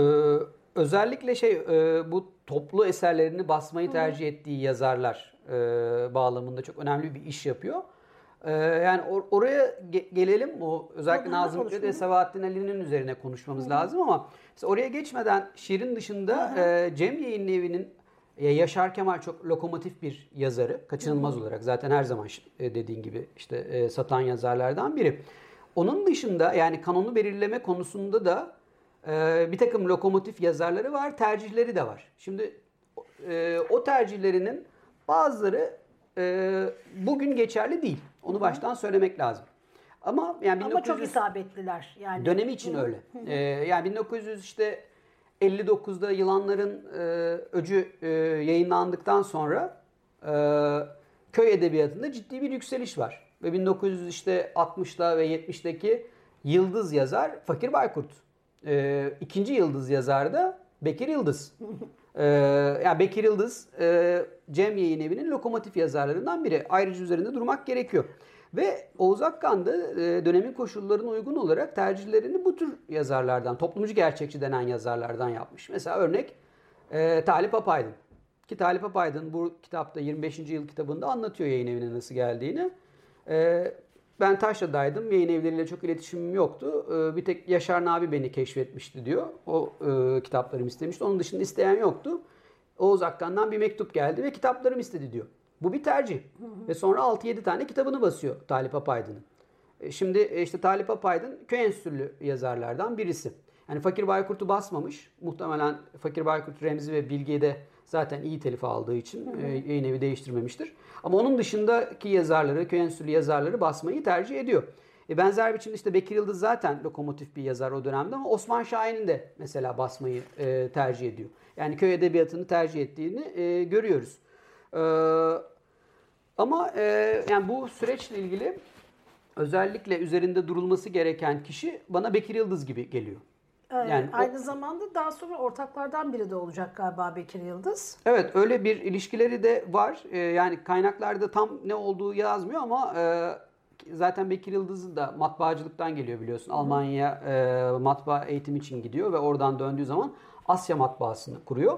özellikle şey e, bu toplu eserlerini basmayı tercih ettiği yazarlar e, bağlamında çok önemli bir iş yapıyor. E, yani or- oraya ge- gelelim. O özellikle da Nazım Hikmet ve. Sebahattin Ali'nin üzerine konuşmamız lazım ama oraya geçmeden şiirin dışında e, Cem Yayın Evi'nin e, Yaşar Kemal çok lokomotif bir yazarı. Kaçınılmaz olarak zaten her zaman e, dediğin gibi işte e, satan yazarlardan biri. Onun dışında yani kanonu belirleme konusunda da e, bir takım lokomotif yazarları var, tercihleri de var. Şimdi e, o tercihlerinin bazıları e, bugün geçerli değil. Onu baştan söylemek lazım. Ama yani Ama çok 1900 isabetliler yani. Dönemi için öyle. Ee, yani 1900 işte 59'da Yılanların e, Öcü e, yayınlandıktan sonra e, köy edebiyatında ciddi bir yükseliş var. Ve 1900 işte 60'da ve 70'deki yıldız yazar Fakir Baykurt. E, ikinci yıldız yazar da Bekir Yıldız. E, yani Bekir Yıldız e, Cem Yayın Evi'nin lokomotif yazarlarından biri. Ayrıca üzerinde durmak gerekiyor. Ve Oğuz Akkan da e, dönemin koşullarına uygun olarak tercihlerini bu tür yazarlardan, toplumcu gerçekçi denen yazarlardan yapmış. Mesela örnek e, Talip Apaydın. Ki Talip Apaydın bu kitapta 25. yıl kitabında anlatıyor yayın evine nasıl geldiğini. E, ben Taşra'daydım. Yayın evleriyle çok iletişimim yoktu. E, bir tek Yaşar Nabi beni keşfetmişti diyor. O e, kitaplarımı istemişti. Onun dışında isteyen yoktu. Oğuz Akkan'dan bir mektup geldi ve kitaplarımı istedi diyor. Bu bir tercih. Ve sonra 6-7 tane kitabını basıyor Talip Apaydın'ın. E, Şimdi e, işte Talip Apaydın köy enstitülü yazarlardan birisi. Yani Fakir Baykurt'u basmamış. Muhtemelen Fakir Baykurt, Remzi ve Bilge'yi de zaten iyi telif aldığı için e, yayın evi değiştirmemiştir. Ama onun dışındaki yazarları, köy enstitülü yazarları basmayı tercih ediyor. E benzer biçimde işte Bekir Yıldız zaten lokomotif bir yazar o dönemde ama Osman Şahin'in de mesela basmayı e, tercih ediyor. Yani köy edebiyatını tercih ettiğini e, görüyoruz. Ee, ama e, yani bu süreçle ilgili özellikle üzerinde durulması gereken kişi bana Bekir Yıldız gibi geliyor. Evet, Yani o- aynı zamanda daha sonra ortaklardan biri de olacak galiba Bekir Yıldız. Evet öyle bir ilişkileri de var. Ee, yani kaynaklarda tam ne olduğu yazmıyor ama e, zaten Bekir Yıldız da matbaacılıktan geliyor biliyorsun. Almanya'ya e, matbaa eğitim için gidiyor ve oradan döndüğü zaman Asya matbaasını kuruyor.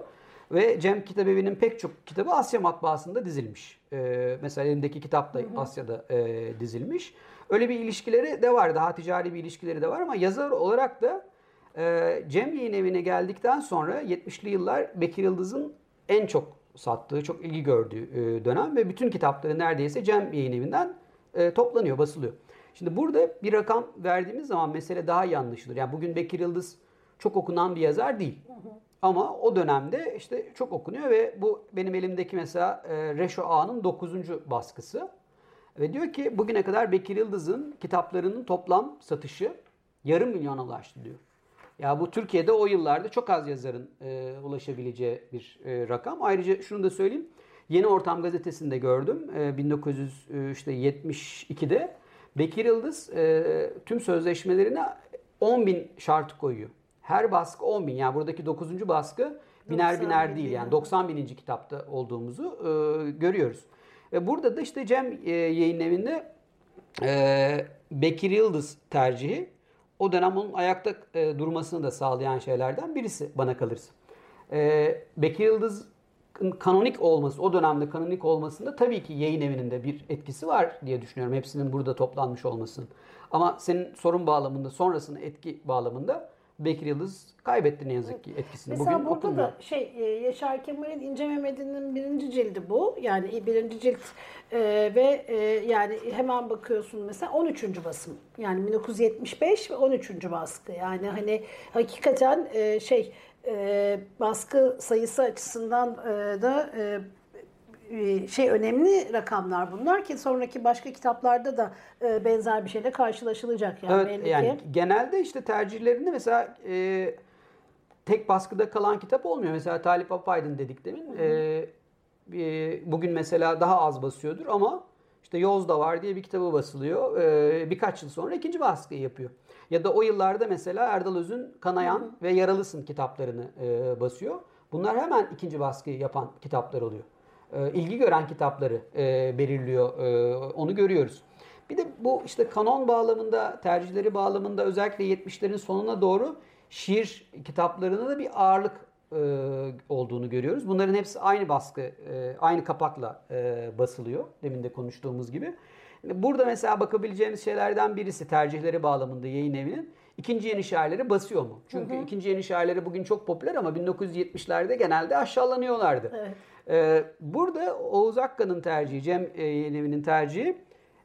Ve Cem Kitabevi'nin pek çok kitabı Asya matbaasında dizilmiş. E, mesela elindeki kitap da Asya'da e, dizilmiş. Öyle bir ilişkileri de var. Daha ticari bir ilişkileri de var ama yazar olarak da e, Cem Yayın Evi'ne geldikten sonra 70'li yıllar Bekir Yıldız'ın en çok sattığı, çok ilgi gördüğü e, dönem ve bütün kitapları neredeyse Cem Yayın Evi'nden e, toplanıyor, basılıyor. Şimdi burada bir rakam verdiğimiz zaman mesele daha iyi anlaşılır. Yani bugün Bekir Yıldız çok okunan bir yazar değil. Ama o dönemde işte çok okunuyor ve bu benim elimdeki mesela e, Reşo Ağa'nın 9. baskısı. Ve diyor ki bugüne kadar Bekir Yıldız'ın kitaplarının toplam satışı yarım milyona ulaştı diyor. Ya bu Türkiye'de o yıllarda çok az yazarın e, ulaşabileceği bir e, rakam. Ayrıca şunu da söyleyeyim. Yeni Ortam gazetesinde gördüm. E, 1972'de Bekir Yıldız e, tüm sözleşmelerine 10 bin şart koyuyor. Her baskı 10 bin. Yani buradaki 9. baskı biner 90 biner bin değil. yani. Yani 90 bininci kitapta olduğumuzu e, görüyoruz. Ve burada da işte Cem e, yayın evinde e, Bekir Yıldız tercihi o dönem onun ayakta e, durmasını da sağlayan şeylerden birisi bana kalırsa. E, Bekir Yıldız'ın kanonik olması, o dönemde kanonik olmasında tabii ki yayın evinin de bir etkisi var diye düşünüyorum. Hepsinin burada toplanmış olmasının. Ama senin sorun bağlamında, sonrasının etki bağlamında Bekir Yıldız kaybetti ne yazık ki etkisini. Mesela Bugün burada okunmuyor. da şey e, Yaşar Kemal'in İnce Mehmet'in birinci cildi bu. Yani birinci cilt e, ve e, yani hemen bakıyorsun mesela 13. basım. Yani 1975 ve 13. baskı. Yani hani hakikaten e, şey e, baskı sayısı açısından e, da e, e, şey önemli rakamlar bunlar ki sonraki başka kitaplarda da e, benzer bir şeyle karşılaşılacak yani Evet belli yani ki. genelde işte tercihlerinde mesela e, tek baskıda kalan kitap olmuyor. Mesela Talip Apaydın dedik demin. E, e, bugün mesela daha az basıyordur ama işte Yozda var diye bir kitabı basılıyor. E, birkaç yıl sonra ikinci baskıyı yapıyor. Ya da o yıllarda mesela Erdal Öz'ün Kanayan ve Yaralısın kitaplarını e, basıyor. Bunlar hemen ikinci baskıyı yapan kitaplar oluyor. E, ilgi gören kitapları e, belirliyor. E, onu görüyoruz. Bir de bu işte kanon bağlamında, tercihleri bağlamında özellikle 70'lerin sonuna doğru şiir kitaplarına da bir ağırlık e, olduğunu görüyoruz. Bunların hepsi aynı baskı, e, aynı kapakla e, basılıyor. Demin de konuştuğumuz gibi. Burada mesela bakabileceğimiz şeylerden birisi tercihleri bağlamında yayın evinin ikinci yeni şairleri basıyor mu? Çünkü ikinci yeni şairleri bugün çok popüler ama 1970'lerde genelde aşağılanıyorlardı. Evet. Ee, burada Oğuz Akka'nın tercihi, Cem e, Yayınevi'nin tercihi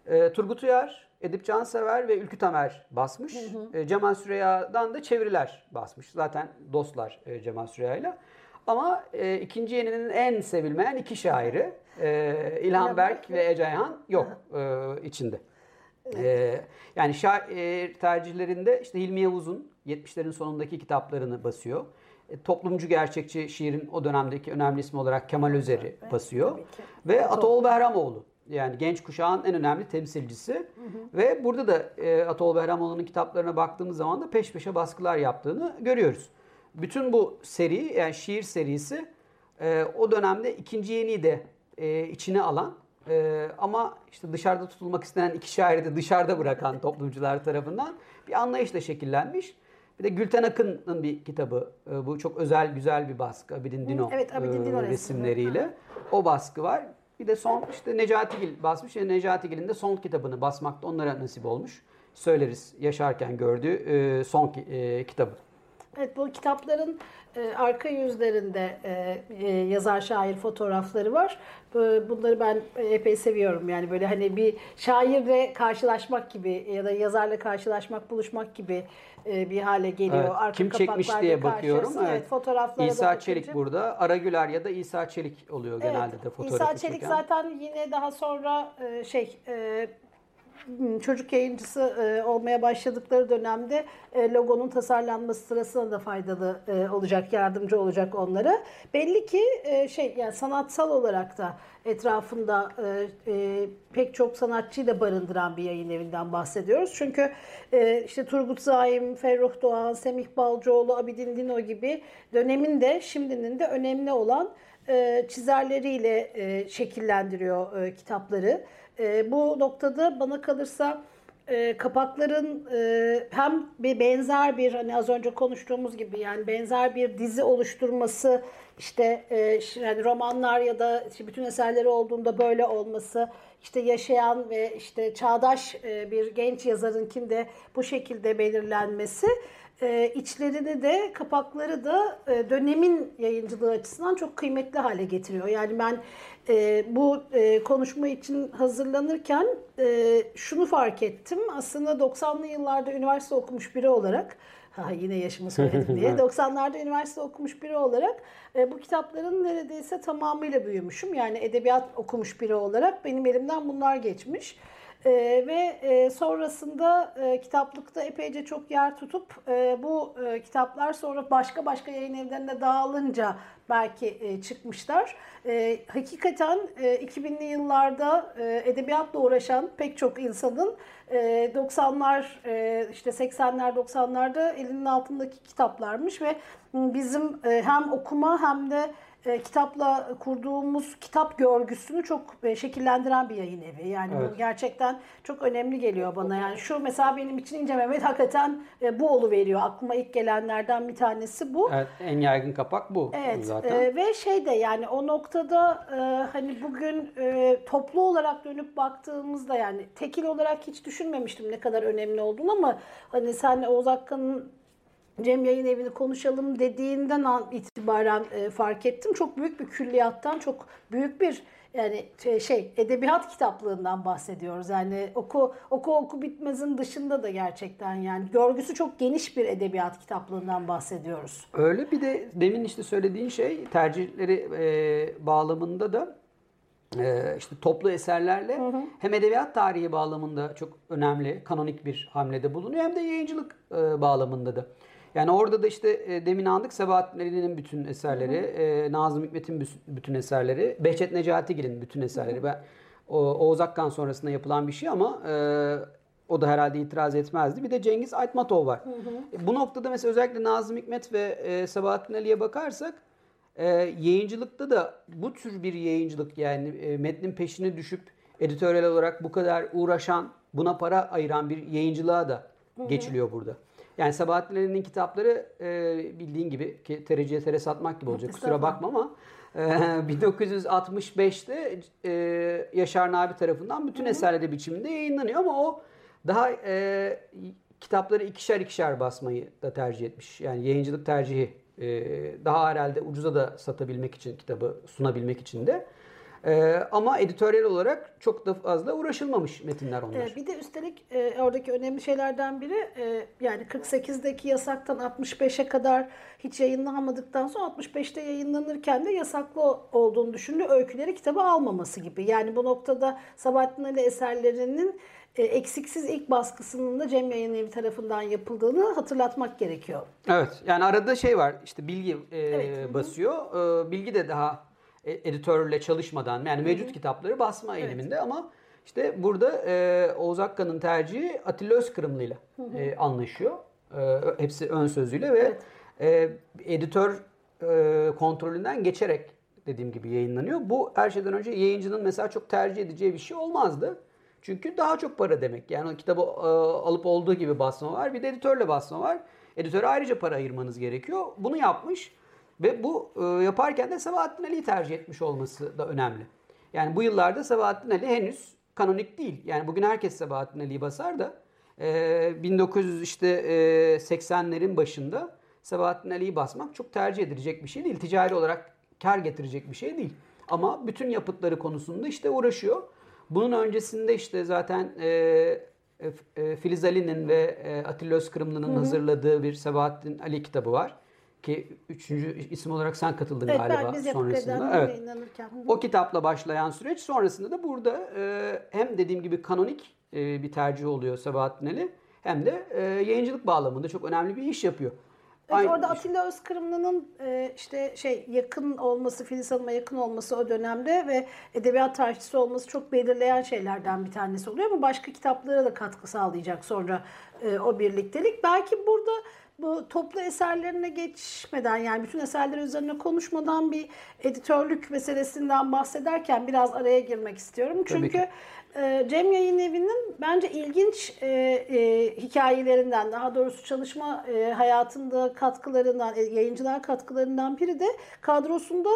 e, Turgut Uyar, Edip Cansever ve Ülkü Tamer basmış. E, Cemal Süreyya'dan da çeviriler basmış. Zaten dostlar e, Cemal Süreyya'yla. Ama e, ikinci yeninin en sevilmeyen iki şairi e, İlhan Berk ve Ece Ayhan yok e, içinde. Ee, yani şair tercihlerinde işte Hilmi Yavuz'un 70'lerin sonundaki kitaplarını basıyor. E, toplumcu gerçekçi şiirin o dönemdeki önemli ismi olarak Kemal Özer'i basıyor. tabii ki. Ve Ataol Behramoğlu. Yani genç kuşağın en önemli temsilcisi. Ve burada da e, Ataol Behramoğlu'nun kitaplarına baktığımız zaman da peş peşe baskılar yaptığını görüyoruz. Bütün bu seri, yani şiir serisi e, o dönemde ikinci yeniyi de e, içine alan e, ama işte dışarıda tutulmak istenen iki şairi de dışarıda bırakan toplumcular tarafından bir anlayışla şekillenmiş. Bir de Gülten Akın'ın bir kitabı. e, bu çok özel, güzel bir baskı. Abidin Dino, evet, Abidin e, Dino resimleri. resimleriyle. O baskı var. Bir de son işte Necati Gil basmış. Yani Necati Gil'in de son kitabını basmak da onlara nasip olmuş. Söyleriz yaşarken gördüğü e, son ki- e, kitabı. Evet bu kitapların e, arka yüzlerinde e, e, yazar şair fotoğrafları var. Bu- Bunları ben epey seviyorum. Yani böyle hani bir şairle karşılaşmak gibi ya da yazarla karşılaşmak, buluşmak gibi e, bir hale geliyor. Evet, Arka Kim çekmiş diye bakıyorum. karşılaşsın. Evet, fotoğraflara da İsa bakınca- Çelik burada. Aragüler ya da İsa Çelik oluyor Evet, genelde de fotoğrafı İsa Çelik çeken. zaten yine daha sonra e, şey e, çocuk yayıncısı e, olmaya başladıkları dönemde e, logonun tasarlanması sırasında da faydalı e, olacak, yardımcı olacak onlara. Belli ki şey yani sanatsal olarak da etrafında pek çok sanatçıyı da barındıran bir yayın evinden bahsediyoruz. Çünkü işte Turgut Zaim, Ferruh Doğan, Semih Balcıoğlu, Abidin Dino gibi dönemin de şimdinin de önemli olan çizerleriyle şekillendiriyor kitapları. E, bu noktada bana kalırsa e, kapakların e, hem bir benzer bir hani az önce konuştuğumuz gibi yani benzer bir dizi oluşturması işte e, yani romanlar ya da işte bütün eserleri olduğunda böyle olması işte yaşayan ve işte çağdaş e, bir genç yazarın de bu şekilde belirlenmesi e, içlerini de kapakları da e, dönemin yayıncılığı açısından çok kıymetli hale getiriyor. Yani ben e, bu e, konuşma için hazırlanırken e, şunu fark ettim. Aslında 90'lı yıllarda üniversite okumuş biri olarak Ha, yine yaşımı söyledim diye. 90'larda üniversite okumuş biri olarak e, bu kitapların neredeyse tamamıyla büyümüşüm. Yani edebiyat okumuş biri olarak benim elimden bunlar geçmiş. E, ve e, sonrasında e, kitaplıkta epeyce çok yer tutup e, bu e, kitaplar sonra başka başka yayın evlerine dağılınca belki e, çıkmışlar. E, hakikaten e, 2000'li yıllarda e, edebiyatla uğraşan pek çok insanın e, 90'lar e, işte 80'ler 90'larda elinin altındaki kitaplarmış ve bizim e, hem okuma hem de e, kitapla kurduğumuz kitap görgüsünü çok e, şekillendiren bir yayın evi. Yani Evet. bu gerçekten çok önemli geliyor bana. Yani şu mesela benim için İnce Mehmet hakikaten e, bu olu veriyor. Aklıma ilk gelenlerden bir tanesi bu. Evet, en yaygın kapak bu Evet zaten. e, ve şey de yani o noktada e, hani bugün e, toplu olarak dönüp baktığımızda yani tekil olarak hiç düşünmemiştim ne kadar önemli olduğunu ama hani sen Oğuz Hakkı'nın Cem Yayın Evi'ni konuşalım dediğinden an itibaren e, fark ettim. Çok büyük bir külliyattan, çok büyük bir yani şey, şey edebiyat kitaplığından bahsediyoruz. Yani oku oku oku bitmezin dışında da gerçekten yani görgüsü çok geniş bir edebiyat kitaplığından bahsediyoruz. Öyle bir de demin işte söylediğin şey tercihleri e, bağlamında da e, işte toplu eserlerle hı hı. hem edebiyat tarihi bağlamında çok önemli kanonik bir hamlede bulunuyor hem de yayıncılık e, bağlamında da. Yani orada da işte e, demin andık Sabahattin Ali'nin bütün eserleri, e, Nazım Hikmet'in bütün eserleri, Behçet Necatigil'in bütün eserleri. Ben o, Oğuz Akkan sonrasında yapılan bir şey ama e, o da herhalde itiraz etmezdi. Bir de Cengiz Aytmatov var. Hı hı. Bu noktada mesela özellikle Nazım Hikmet ve e, Sabahattin Ali'ye bakarsak e, yayıncılıkta da bu tür bir yayıncılık yani e, metnin peşine düşüp editörel olarak bu kadar uğraşan, buna para ayıran bir yayıncılığa da hı hı. geçiliyor burada. Yani Sabahattin Ali'nin kitapları e, bildiğin gibi ki tereciye tere satmak gibi olacak kusura bakma ama e, 1965'te e, Yaşar Nabi tarafından bütün eserleri biçiminde yayınlanıyor ama o daha e, kitapları ikişer ikişer basmayı da tercih etmiş. Yani yayıncılık tercihi e, daha herhalde ucuza da satabilmek için kitabı sunabilmek için de. Ee, ama editoryal olarak çok da fazla uğraşılmamış metinler onlar. Ee, bir de üstelik e, oradaki önemli şeylerden biri e, yani 48'deki yasaktan 65'e kadar hiç yayınlanmadıktan sonra 65'te yayınlanırken de yasaklı olduğunu düşündüğü öyküleri kitabı almaması gibi. Yani bu noktada Sabahattin Ali eserlerinin e, eksiksiz ilk baskısının da Cem Yayın Evi tarafından yapıldığını hatırlatmak gerekiyor. Evet yani arada şey var işte bilgi e, evet. basıyor. E, bilgi de daha e, editörle çalışmadan yani mevcut Hı-hı. kitapları basma evet. eğiliminde ama işte burada e, Oğuz Akkan'ın tercihi Atilla Özkırımlı ile e, anlaşıyor. E, hepsi ön sözüyle ve evet. e, editör e, kontrolünden geçerek dediğim gibi yayınlanıyor. Bu her şeyden önce yayıncının mesela çok tercih edeceği bir şey olmazdı. Çünkü daha çok para demek. Yani o kitabı e, alıp olduğu gibi basma var. Bir de editörle basma var. Editöre ayrıca para ayırmanız gerekiyor. Bunu yapmış. Ve bu e, yaparken de Sabahattin Ali'yi tercih etmiş olması da önemli. Yani bu yıllarda Sabahattin Ali henüz kanonik değil. Yani bugün herkes Sabahattin Ali'yi basar da e, 1900 işte e, 80'lerin başında Sabahattin Ali'yi basmak çok tercih edilecek bir şey değil. Ticari olarak kar getirecek bir şey değil. Ama bütün yapıtları konusunda işte uğraşıyor. Bunun öncesinde işte zaten e, e, Filiz Ali'nin ve e, Atilla Özkırımlı'nın hazırladığı bir Sabahattin Ali kitabı var ki üçüncü isim olarak sen katıldın evet, galiba biz sonrasında. Evet. O kitapla başlayan süreç sonrasında da burada e, hem dediğim gibi kanonik e, bir tercih oluyor Sabahattin Ali hem de e, yayıncılık bağlamında çok önemli bir iş yapıyor. Evet, Aynı orada Atilla Özkırımlı'nın e, işte şey yakın olması, Filiz Hanım'a yakın olması o dönemde ve edebiyat tarihçisi olması çok belirleyen şeylerden bir tanesi oluyor ama başka kitaplara da katkı sağlayacak sonra e, o birliktelik. Belki burada bu toplu eserlerine geçmeden yani bütün eserler üzerine konuşmadan bir editörlük meselesinden bahsederken biraz araya girmek istiyorum. Çünkü e, Cem Yayın Evi'nin bence ilginç e, e, hikayelerinden daha doğrusu çalışma e, hayatında katkılarından, e, yayıncılar katkılarından biri de kadrosunda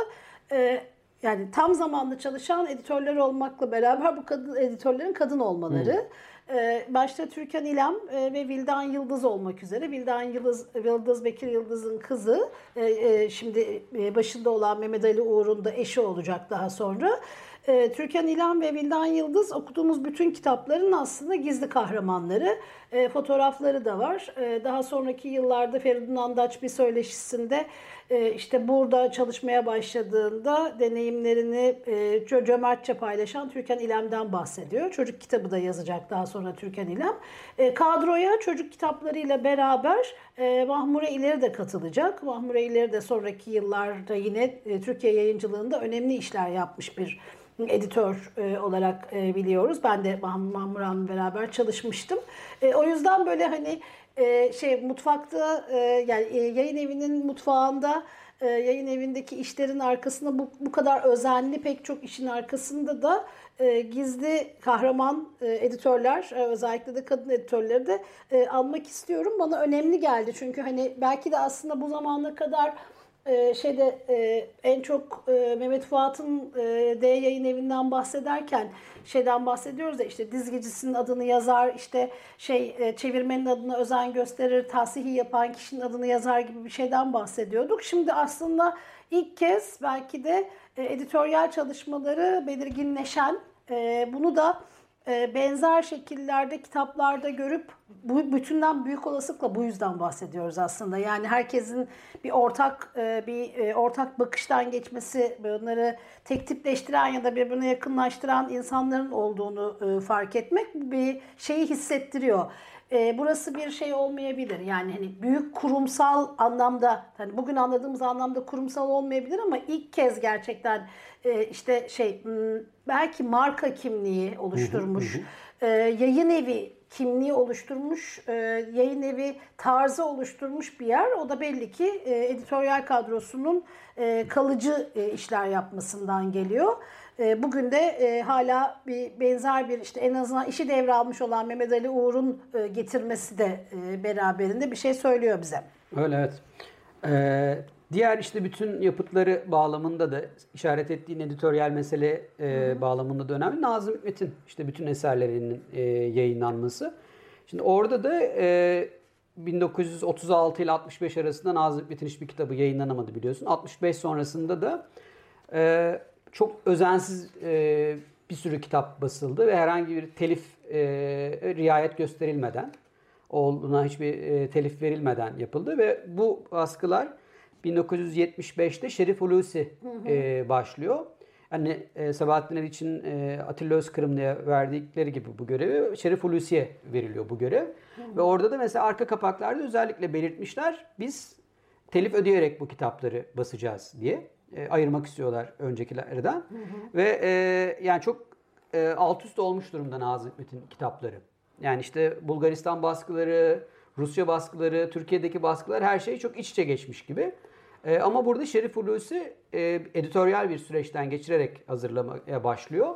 e, yani tam zamanlı çalışan editörler olmakla beraber bu kadın editörlerin kadın olmaları. Hmm. Ee, başta Türkan İlem e, ve Vildan Yıldız olmak üzere. Vildan Yıldız, Yıldız Bekir Yıldız'ın kızı. E, e, şimdi başında olan Mehmet Ali Uğur'un da eşi olacak daha sonra. Türkan İlem ve Vildan Yıldız okuduğumuz bütün kitapların aslında gizli kahramanları. fotoğrafları da var. daha sonraki yıllarda Feridun Andaç bir söyleşisinde e, işte burada çalışmaya başladığında deneyimlerini e, cömertçe paylaşan Türkan İlem'den bahsediyor. Çocuk kitabı da yazacak daha sonra Türkan İlem. E, kadroya çocuk kitaplarıyla beraber e, Mahmure İleri de katılacak. Mahmure İleri de sonraki yıllarda yine e, Türkiye yayıncılığında önemli işler yapmış bir editör e, olarak e, biliyoruz. Ben de Mahmur Hanım'la beraber çalışmıştım. E, o yüzden böyle hani e, şey mutfakta e, yani e, yayın evinin mutfağında e, yayın evindeki işlerin arkasında bu, bu kadar özenli pek çok işin arkasında da e, gizli kahraman e, editörler e, özellikle de kadın editörleri de e, almak istiyorum. Bana önemli geldi çünkü hani belki de aslında bu zamana kadar e, şeyde e, en çok e, Mehmet Fuat'ın e, D yayın evinden bahsederken şeyden bahsediyoruz da işte dizgicisinin adını yazar, işte şey çevirmenin adına özen gösterir, tahsihi yapan kişinin adını yazar gibi bir şeyden bahsediyorduk. Şimdi aslında ilk kez belki de e, editoryal çalışmaları belirginleşen, bunu da benzer şekillerde kitaplarda görüp bu bütünden büyük olasılıkla bu yüzden bahsediyoruz aslında. Yani herkesin bir ortak e, bir e, ortak bakıştan geçmesi, bunları tek tipleştiren ya da birbirine yakınlaştıran insanların olduğunu fark etmek bir şeyi hissettiriyor. Burası bir şey olmayabilir. Yani hani büyük kurumsal anlamda, hani bugün anladığımız anlamda kurumsal olmayabilir ama ilk kez gerçekten işte şey hmm, belki marka kimliği oluşturmuş, yayın evi kimliği oluşturmuş, e, yayın evi tarzı oluşturmuş bir yer. O da belli ki e, editoryal kadrosunun e, kalıcı e, işler yapmasından geliyor. E, bugün de e, hala bir benzer bir işte en azından işi devralmış olan Mehmet Ali Uğur'un e, getirmesi de e, beraberinde bir şey söylüyor bize. Öyle evet. Ee, diğer işte bütün yapıtları bağlamında da işaret ettiğin editoryal mesele e, bağlamında da önemli. Nazım Hikmet'in işte bütün eserlerinin e, yayınlanması. Şimdi orada da e, 1936 ile 65 arasında Nazım Hikmet'in hiçbir kitabı yayınlanamadı biliyorsun. 65 sonrasında da e, çok özensiz e, bir sürü kitap basıldı ve herhangi bir telif e, riayet gösterilmeden olduğuna hiçbir e, telif verilmeden yapıldı ve bu baskılar 1975'te Şerif Hulusi e, başlıyor. Yani e, Sabahattin Ali için e, Atilla Özkırımlı'ya verdikleri gibi bu görevi Şerif Hulusi'ye veriliyor bu görev. Hı. Ve orada da mesela arka kapaklarda özellikle belirtmişler biz telif ödeyerek bu kitapları basacağız diye e, ayırmak istiyorlar öncekilerden. Hı hı. Ve e, yani çok e, alt üst olmuş durumda Nazım Hikmet'in kitapları. Yani işte Bulgaristan baskıları, Rusya baskıları, Türkiye'deki baskılar her şey çok iç içe geçmiş gibi. E, ama burada Şerif Hulusi e, editoryal bir süreçten geçirerek hazırlamaya başlıyor.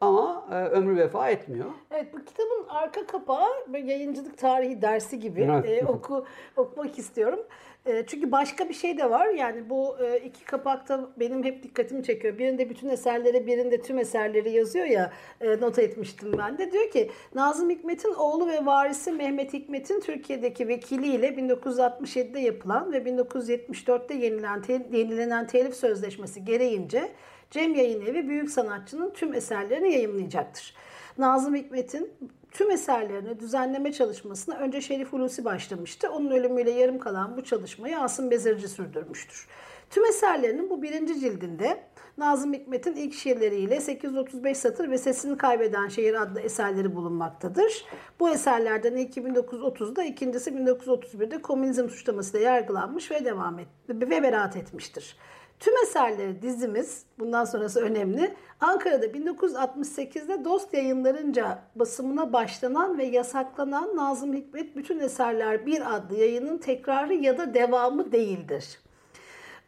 Ama e, ömrü vefa etmiyor. Evet bu kitabın arka kapağı yayıncılık tarihi dersi gibi evet. e, oku okumak istiyorum. E, çünkü başka bir şey de var. Yani bu e, iki kapakta benim hep dikkatimi çekiyor. Birinde bütün eserleri, birinde tüm eserleri yazıyor ya. E, not etmiştim ben de. Diyor ki Nazım Hikmet'in oğlu ve varisi Mehmet Hikmet'in Türkiye'deki vekiliyle 1967'de yapılan ve 1974'te yenilen, te, yenilenen telif sözleşmesi gereğince Cem Yayın Evi büyük sanatçının tüm eserlerini yayınlayacaktır. Nazım Hikmet'in tüm eserlerini düzenleme çalışmasına önce Şerif Hulusi başlamıştı. Onun ölümüyle yarım kalan bu çalışmayı Asım Bezirci sürdürmüştür. Tüm eserlerinin bu birinci cildinde Nazım Hikmet'in ilk şiirleriyle 835 satır ve Sesini Kaybeden Şehir adlı eserleri bulunmaktadır. Bu eserlerden ilki 1930'da, ikincisi 1931'de komünizm suçlamasıyla yargılanmış ve devam et ve beraat etmiştir. Tüm eserleri dizimiz, bundan sonrası önemli, Ankara'da 1968'de Dost yayınlarınca basımına başlanan ve yasaklanan Nazım Hikmet Bütün Eserler Bir adlı yayının tekrarı ya da devamı değildir.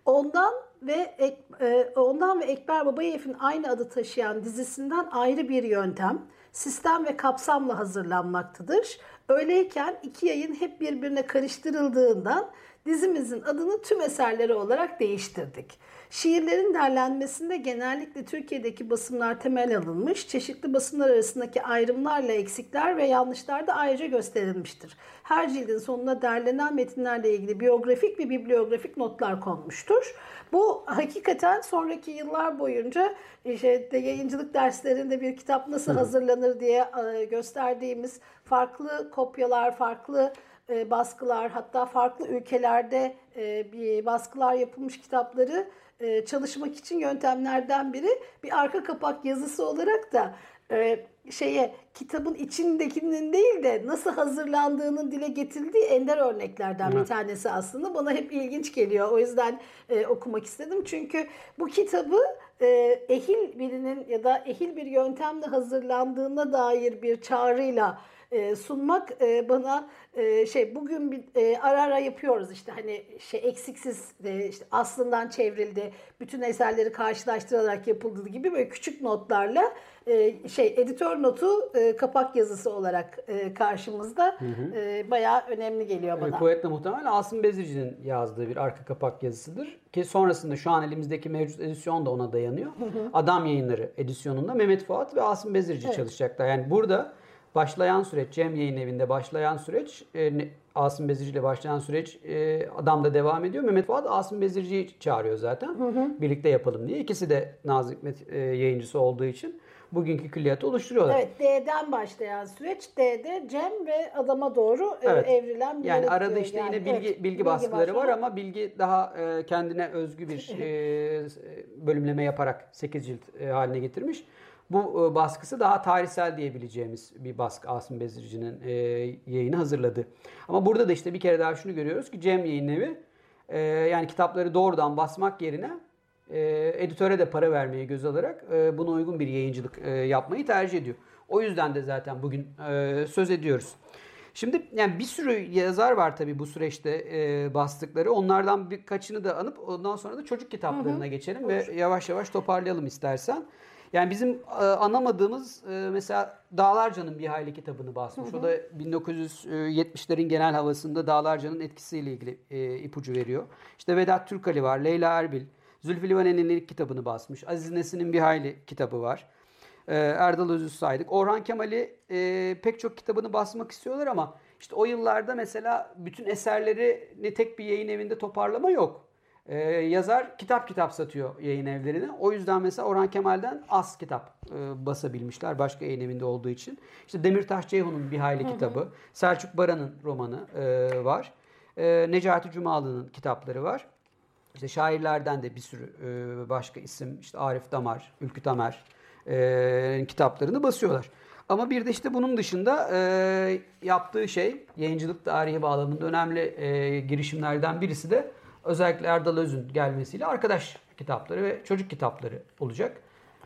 Ondan ve e, ondan ve Ekber Babayev'in aynı adı taşıyan dizisinden ayrı bir yöntem, sistem ve kapsamla hazırlanmaktadır. Öyleyken iki yayın hep birbirine karıştırıldığından dizimizin adını tüm eserleri olarak değiştirdik. Şiirlerin derlenmesinde genellikle Türkiye'deki basımlar temel alınmış, çeşitli basımlar arasındaki ayrımlarla eksikler ve yanlışlar da ayrıca gösterilmiştir. Her cildin sonuna derlenen metinlerle ilgili biyografik ve bibliografik notlar konmuştur. Bu hakikaten sonraki yıllar boyunca işte yayıncılık derslerinde bir kitap nasıl hazırlanır diye e, gösterdiğimiz farklı kopyalar, farklı e, baskılar hatta farklı ülkelerde e, bir baskılar yapılmış kitapları e, çalışmak için yöntemlerden biri. Bir arka kapak yazısı olarak da şeye kitabın içindekinin değil de nasıl hazırlandığının dile getirildiği ender örneklerden bir tanesi aslında. Bana hep ilginç geliyor. O yüzden e, okumak istedim. Çünkü bu kitabı e, ehil birinin ya da ehil bir yöntemle hazırlandığına dair bir çağrıyla e, sunmak e, bana e, şey bugün bir e, ara ara yapıyoruz işte hani şey eksiksiz e, işte aslından çevrildi bütün eserleri karşılaştırarak yapıldığı gibi böyle küçük notlarla e, şey editör notu e, kapak yazısı olarak e, karşımızda hı hı. E, bayağı önemli geliyor bana. Kuvvetle muhtemel Asım Bezirci'nin yazdığı bir arka kapak yazısıdır. Ki sonrasında şu an elimizdeki mevcut edisyon da ona dayanıyor. Hı hı. Adam Yayınları edisyonunda Mehmet Fuat ve Asım Bezirci evet. çalışacaklar. Yani burada başlayan süreç, Cem Yayın Evi'nde başlayan süreç, e, Asım Bezirci ile başlayan süreç e, adam da devam ediyor. Mehmet Fuat Asım Bezirci'yi çağırıyor zaten. Hı hı. Birlikte yapalım diye. İkisi de Nazım Hikmet e, yayıncısı olduğu için bugünkü külliyatı oluşturuyorlar. Evet D'den başlayan süreç D'de Cem ve adama doğru e, evet. evrilen bir Yani arada işte yani, yine bilgi evet, bilgi baskıları var ama bilgi daha e, kendine özgü bir e, bölümleme yaparak 8 cilt e, haline getirmiş. Bu e, baskısı daha tarihsel diyebileceğimiz bir baskı Asım Bezirci'nin e, yayını hazırladı. Ama burada da işte bir kere daha şunu görüyoruz ki Cem Yayın Evi e, yani kitapları doğrudan basmak yerine e, editöre de para vermeyi göz alarak e, buna uygun bir yayıncılık e, yapmayı tercih ediyor. O yüzden de zaten bugün e, söz ediyoruz. Şimdi yani bir sürü yazar var tabii bu süreçte e, bastıkları. Onlardan birkaçını da anıp ondan sonra da çocuk kitaplarına hı hı. geçelim Olur. ve yavaş yavaş toparlayalım istersen. Yani bizim e, anamadığımız e, mesela Dağlarca'nın bir hayli kitabını basmış. Hı hı. O da 1970'lerin genel havasında Dağlarca'nın etkisiyle ilgili e, ipucu veriyor. İşte Vedat Türkali var, Leyla Erbil, Zülfü Livaneli'nin ilk kitabını basmış. Aziz Nesin'in bir hayli kitabı var. Ee, Erdal Özü saydık. Orhan Kemal'i e, pek çok kitabını basmak istiyorlar ama işte o yıllarda mesela bütün eserlerini tek bir yayın evinde toparlama yok. Ee, yazar kitap kitap satıyor yayın evlerine. O yüzden mesela Orhan Kemal'den az kitap e, basabilmişler başka yayın evinde olduğu için. İşte Demirtaş Ceyhun'un bir hayli hı hı. kitabı, Selçuk Baran'ın romanı e, var. E, Necati Cumalı'nın kitapları var. İşte şairlerden de bir sürü e, başka isim işte Arif Damar, Ülkü Tamer e, kitaplarını basıyorlar. Ama bir de işte bunun dışında e, yaptığı şey yayıncılık tarihi bağlamında önemli e, girişimlerden birisi de özellikle Erdal Öz'ün gelmesiyle arkadaş kitapları ve çocuk kitapları olacak.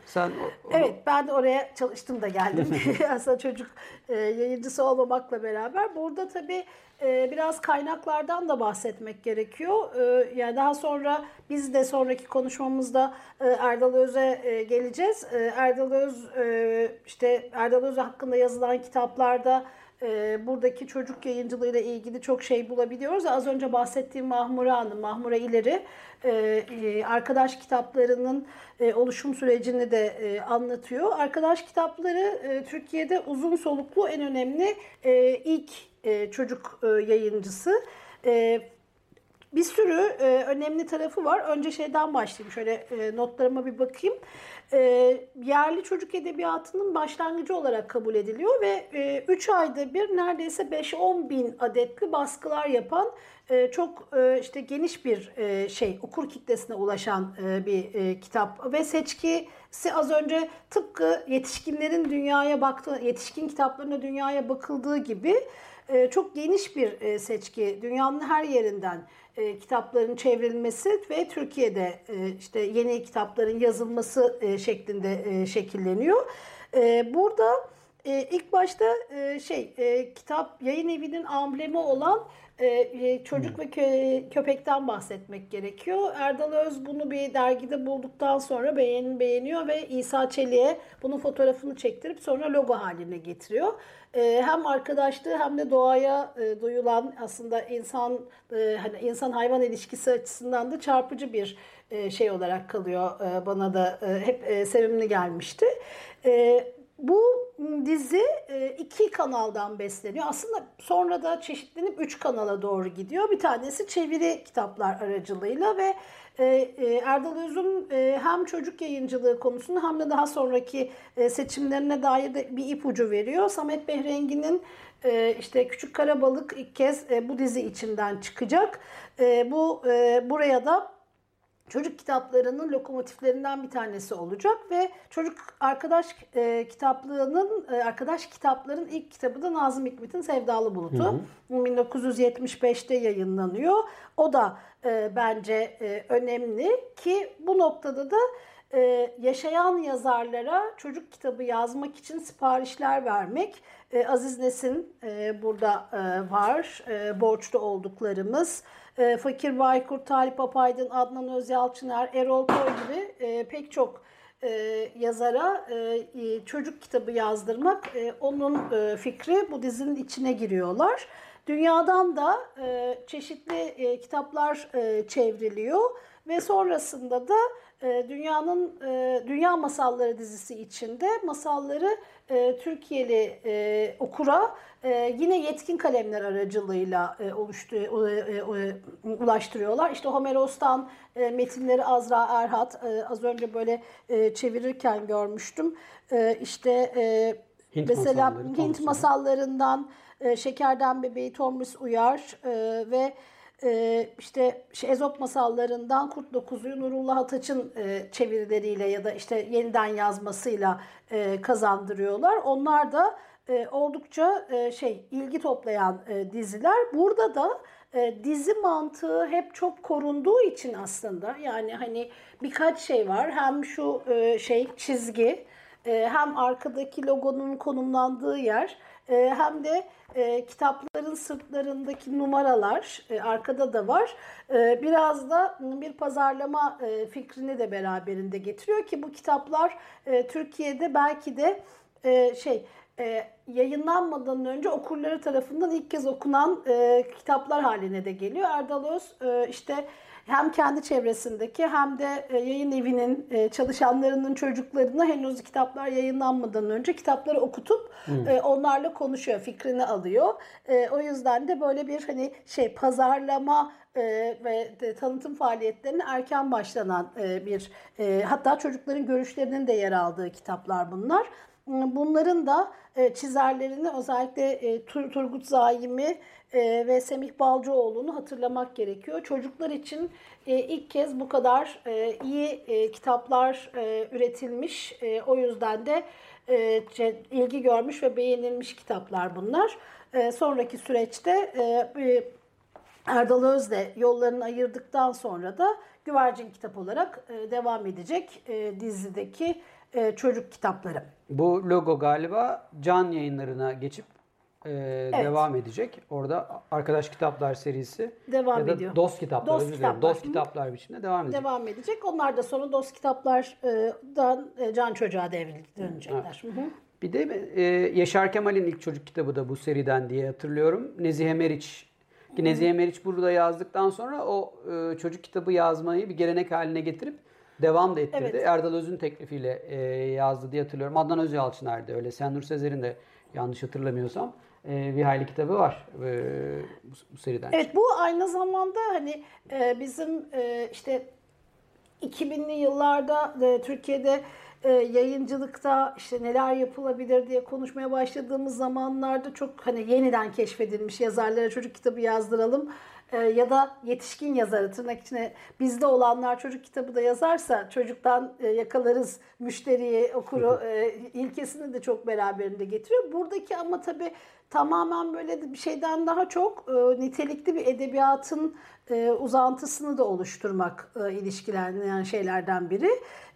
Sen Evet ben de oraya çalıştım da geldim. Aslında çocuk e, yayıncısı olmamakla beraber. Burada tabii e, biraz kaynaklardan da bahsetmek gerekiyor. E, yani daha sonra biz de sonraki konuşmamızda e, Erdal Öz'e e, geleceğiz. E, Erdal Öz e, işte Erdal Öz hakkında yazılan kitaplarda e, buradaki çocuk yayıncılığıyla ilgili çok şey bulabiliyoruz. Az önce bahsettiğim Mahmure Hanım, Mahmure İleri e, e, arkadaş kitaplarının e, oluşum sürecini de e, anlatıyor. Arkadaş kitapları e, Türkiye'de uzun soluklu en önemli e, ilk e, çocuk e, yayıncısı. E, bir sürü e, önemli tarafı var. Önce şeyden başlayayım. Şöyle e, notlarıma bir bakayım. E, yerli çocuk edebiyatının başlangıcı olarak kabul ediliyor ve 3 e, ayda bir neredeyse 5-10 bin adetli baskılar yapan e, çok e, işte geniş bir e, şey okur kitlesine ulaşan e, bir e, kitap ve seçkisi az önce tıpkı yetişkinlerin dünyaya baktığı yetişkin kitaplarına dünyaya bakıldığı gibi e, çok geniş bir e, seçki dünyanın her yerinden e, kitapların çevrilmesi ve Türkiye'de e, işte yeni kitapların yazılması e, şeklinde e, şekilleniyor. E, burada e, ilk başta e, şey e, kitap yayın evinin amblemi olan e, e çocuk ve kö köpekten bahsetmek gerekiyor. Erdal Öz bunu bir dergide bulduktan sonra beğen beğeniyor ve İsa Çelik'e bunun fotoğrafını çektirip sonra logo haline getiriyor. E, hem arkadaşlığı hem de doğaya e, duyulan aslında insan e, hani insan hayvan ilişkisi açısından da çarpıcı bir e, şey olarak kalıyor. E, bana da e, hep e, sevimli gelmişti. E, bu dizi e, iki kanaldan besleniyor. Aslında sonra da çeşitlenip üç kanala doğru gidiyor. Bir tanesi çeviri kitaplar aracılığıyla ve e, e, Erdal Öz'ün hem çocuk yayıncılığı konusunda hem de daha sonraki seçimlerine dair de bir ipucu veriyor. Samet Behrengi'nin işte Küçük Karabalık ilk kez bu dizi içinden çıkacak. Bu buraya da çocuk kitaplarının lokomotiflerinden bir tanesi olacak ve çocuk arkadaş e, kitaplığının e, arkadaş kitapların ilk kitabı da Nazım Hikmet'in Sevdalı Bulutu. Hı hı. 1975'te yayınlanıyor. O da e, bence e, önemli ki bu noktada da e, yaşayan yazarlara çocuk kitabı yazmak için siparişler vermek. E, Aziz Nesin e, burada e, var, e, borçlu olduklarımız. E, Fakir Baykurt, Talip Apaydın, Adnan Özyalçıner, Erol Toy gibi e, pek çok e, yazara e, çocuk kitabı yazdırmak e, onun e, fikri bu dizinin içine giriyorlar. Dünyadan da e, çeşitli e, kitaplar e, çevriliyor ve sonrasında da e, dünyanın e, Dünya Masalları dizisi içinde masalları e, Türkiye'li e, okura e, yine yetkin kalemler aracılığıyla e, oluştu, e, e, ulaştırıyorlar. İşte Homeros'tan e, metinleri Azra Erhat e, az önce böyle e, çevirirken görmüştüm. E, işte e, Hint mesela masalları, Hint masallarından e, Şekerden Bebeği Thomas Uyar e, ve e, işte şey, Ezop masallarından Kurt Dokuzu'yu Nurullah Ataç'ın e, çevirileriyle ya da işte yeniden yazmasıyla e, kazandırıyorlar. Onlar da e, oldukça e, şey ilgi toplayan e, diziler. Burada da e, dizi mantığı hep çok korunduğu için aslında yani hani birkaç şey var. Hem şu e, şey çizgi e, hem arkadaki logonun konumlandığı yer e, hem de e, kitapların sırtlarındaki numaralar e, arkada da var. E, biraz da bir pazarlama e, fikrini de beraberinde getiriyor ki bu kitaplar e, Türkiye'de belki de e, şey e, yayınlanmadan önce okurları tarafından ilk kez okunan e, kitaplar haline de geliyor. Erdal Öz e, işte hem kendi çevresindeki hem de e, yayın evinin e, çalışanlarının çocuklarına henüz kitaplar yayınlanmadan önce kitapları okutup hmm. onlarla konuşuyor, fikrini alıyor. O yüzden de böyle bir hani şey pazarlama ve tanıtım faaliyetlerine erken başlanan bir hatta çocukların görüşlerinin de yer aldığı kitaplar bunlar. Bunların da çizerlerini özellikle Turgut Zaim'i e, ve Semih Balcıoğlu'nu hatırlamak gerekiyor. Çocuklar için e, ilk kez bu kadar e, iyi e, kitaplar e, üretilmiş. E, o yüzden de e, ilgi görmüş ve beğenilmiş kitaplar bunlar. E, sonraki süreçte e, Erdal Özde yollarını ayırdıktan sonra da Güvercin kitap olarak e, devam edecek e, dizideki e, çocuk kitapları. Bu logo galiba Can yayınlarına geçip e, evet. devam edecek. Orada Arkadaş Kitaplar serisi devam ya da ediyor. DOS kitaplar, DOS kitaplar. DOS kitaplar biçiminde devam edecek. Devam edecek. Onlar da sonra DOS kitaplardan e, Can Çocuğa devrilecekler. Evet. Bir de e, Yaşar Kemal'in ilk çocuk kitabı da bu seriden diye hatırlıyorum. Nezihe Meriç ki Nezihe Meriç burada yazdıktan sonra o e, çocuk kitabı yazmayı bir gelenek haline getirip devam da ettirdi. Evet. Erdal Öz'ün teklifiyle e, yazdı diye hatırlıyorum. Adnan Özyalçıner de öyle. Senur Sezer'in de yanlış hatırlamıyorsam e, bir hayli kitabı var e, bu, bu seriden. Evet bu aynı zamanda hani e, bizim e, işte 2000'li yıllarda e, Türkiye'de e, yayıncılıkta işte neler yapılabilir diye konuşmaya başladığımız zamanlarda çok hani yeniden keşfedilmiş yazarlara çocuk kitabı yazdıralım e, ya da yetişkin yazarı tırnak içine bizde olanlar çocuk kitabı da yazarsa çocuktan e, yakalarız müşteriyi okuru e, ilkesini de çok beraberinde getiriyor. Buradaki ama tabii tamamen böyle bir şeyden daha çok e, nitelikli bir edebiyatın e, uzantısını da oluşturmak e, ilişkilenen şeylerden biri.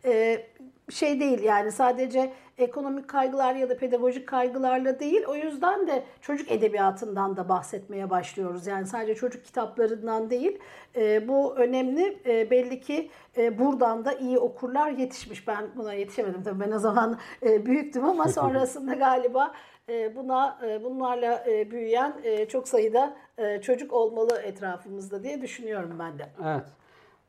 E, şey değil yani sadece ekonomik kaygılar ya da pedagojik kaygılarla değil. O yüzden de çocuk edebiyatından da bahsetmeye başlıyoruz. Yani sadece çocuk kitaplarından değil. E, bu önemli. E, belli ki e, buradan da iyi okurlar yetişmiş. Ben buna yetişemedim tabii. Ben o zaman e, büyüktüm ama sonrasında galiba buna e, bunlarla e, büyüyen çok sayıda çocuk olmalı etrafımızda diye düşünüyorum ben de. Evet.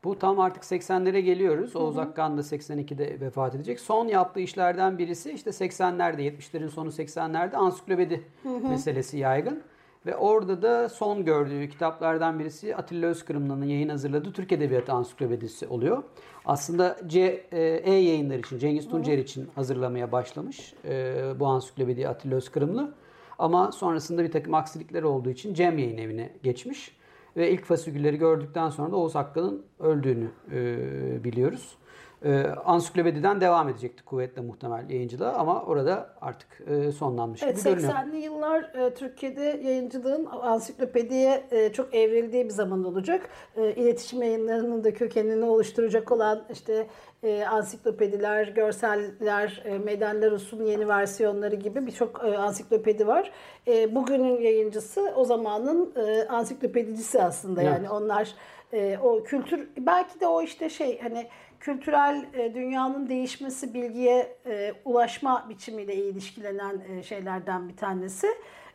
Bu tam artık 80'lere geliyoruz. Oğuz Akkan da 82'de vefat edecek. Son yaptığı işlerden birisi işte 80'lerde, 70'lerin sonu 80'lerde ansiklopedi hı hı. meselesi yaygın. Ve orada da son gördüğü kitaplardan birisi Atilla Özkırımlı'nın yayın hazırladığı Türk Edebiyatı Ansiklopedisi oluyor. Aslında C, e, e yayınlar için, Cengiz Tuncer için hazırlamaya başlamış e, bu ansiklopediyi Atilla Özkırımlı. Ama sonrasında bir takım aksilikler olduğu için Cem yayın evine geçmiş. Ve ilk fasikülleri gördükten sonra da Oğuz Hakkı'nın öldüğünü e, biliyoruz. E, ansiklopediden devam edecekti kuvvetle muhtemel yayıncılığa ama orada artık e, sonlanmış Evet, gibi görünüyor. 80'li yıllar e, Türkiye'de yayıncılığın ansiklopediye e, çok evrildiği bir zaman olacak. E, iletişim yayınlarının da kökenini oluşturacak olan işte e, ansiklopediler, görseller, e, Meydan Larouste'un yeni versiyonları gibi birçok e, ansiklopedi var. E, bugünün yayıncısı o zamanın e, ansiklopedicisi aslında. Evet. Yani onlar e, o kültür belki de o işte şey hani kültürel e, dünyanın değişmesi bilgiye e, ulaşma biçimiyle ilişkilenen e, şeylerden bir tanesi.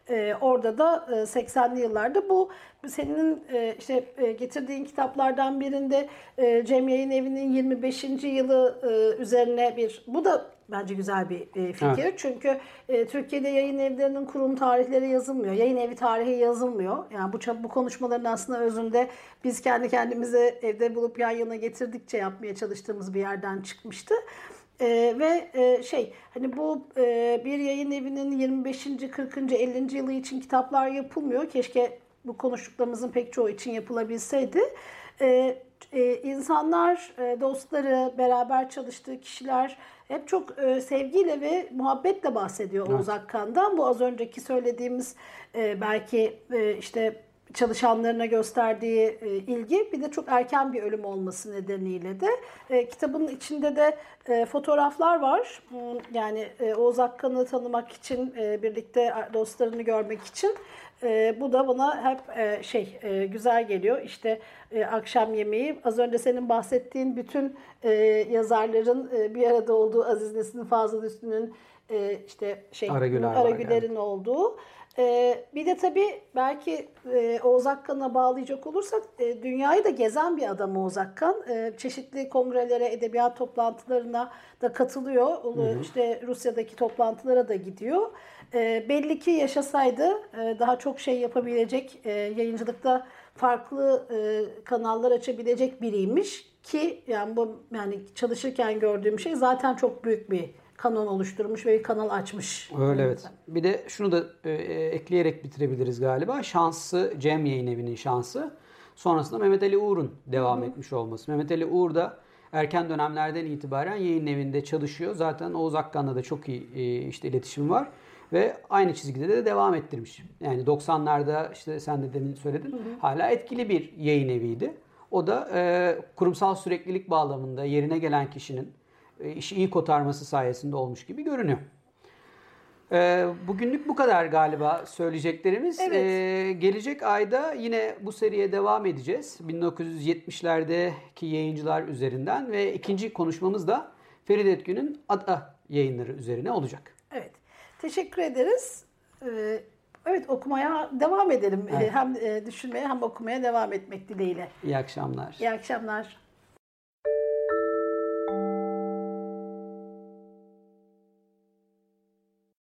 E, orada da e, 80'li yıllarda bu senin e, işte e, getirdiğin kitaplardan birinde e, Cem Yayın Evi'nin 25. yılı e, üzerine bir bu da bence güzel bir e, fikir. Evet. Çünkü e, Türkiye'de yayın evlerinin kurum tarihleri yazılmıyor. Yayın evi tarihi yazılmıyor. Yani bu bu konuşmaların aslında özünde biz kendi kendimize evde bulup yan yana getirdikçe yapmaya çalıştığımız bir yerden çıkmıştı. E, ve e, şey hani bu e, bir yayın evinin 25. 40. 50. yılı için kitaplar yapılmıyor. Keşke bu konuştuklarımızın pek çoğu için yapılabilseydi. E, e, insanlar, e, dostları, beraber çalıştığı kişiler hep çok e, sevgiyle ve muhabbetle bahsediyor Oğuz Akkan'dan. Bu az önceki söylediğimiz e, belki e, işte çalışanlarına gösterdiği e, ilgi bir de çok erken bir ölüm olması nedeniyle de e, kitabın içinde de e, fotoğraflar var. Yani Oğuz Akkan'ı tanımak için birlikte dostlarını görmek için e, bu da bana hep e, şey e, güzel geliyor. İşte e, akşam yemeği az önce senin bahsettiğin bütün e, yazarların e, bir arada olduğu Aziz Nesin Fazıl Üstü'nün e, işte şey Aragüler Aragüler'in olduğu. E, bir de tabii belki e, Oğuz Akkan'a bağlayacak olursak e, dünyayı da gezen bir adam Oğuz Akkan. E, çeşitli kongrelere, edebiyat toplantılarına da katılıyor. Ulu- İşte Rusya'daki toplantılara da gidiyor. E, belli ki yaşasaydı e, daha çok şey yapabilecek, e, yayıncılıkta farklı e, kanallar açabilecek biriymiş ki yani bu yani çalışırken gördüğüm şey zaten çok büyük bir kanon oluşturmuş ve bir kanal açmış. Öyle evet. Bir de şunu da e, ekleyerek bitirebiliriz galiba. Şansı Cem Yayın Evi'nin şansı. Sonrasında Mehmet Ali Uğur'un devam etmiş olması. Mehmet Ali Uğur da erken dönemlerden itibaren yayın evinde çalışıyor. Zaten Oğuz Akkan'la da çok iyi e, işte iletişim var ve aynı çizgide de devam ettirmiş. Yani 90'larda işte sen de demin söyledin. Hala etkili bir yayın eviydi. O da e, kurumsal süreklilik bağlamında yerine gelen kişinin e, işi iyi kotarması sayesinde olmuş gibi görünüyor. E, bugünlük bu kadar galiba söyleyeceklerimiz. Evet. E, gelecek ayda yine bu seriye devam edeceğiz. 1970'lerdeki yayıncılar üzerinden ve ikinci konuşmamız da Feride Etgün'ün Ada yayınları üzerine olacak. Evet. Teşekkür ederiz. Ee, Evet okumaya devam edelim. Evet. Hem e, düşünmeye hem okumaya devam etmek dileğiyle. İyi akşamlar. İyi akşamlar.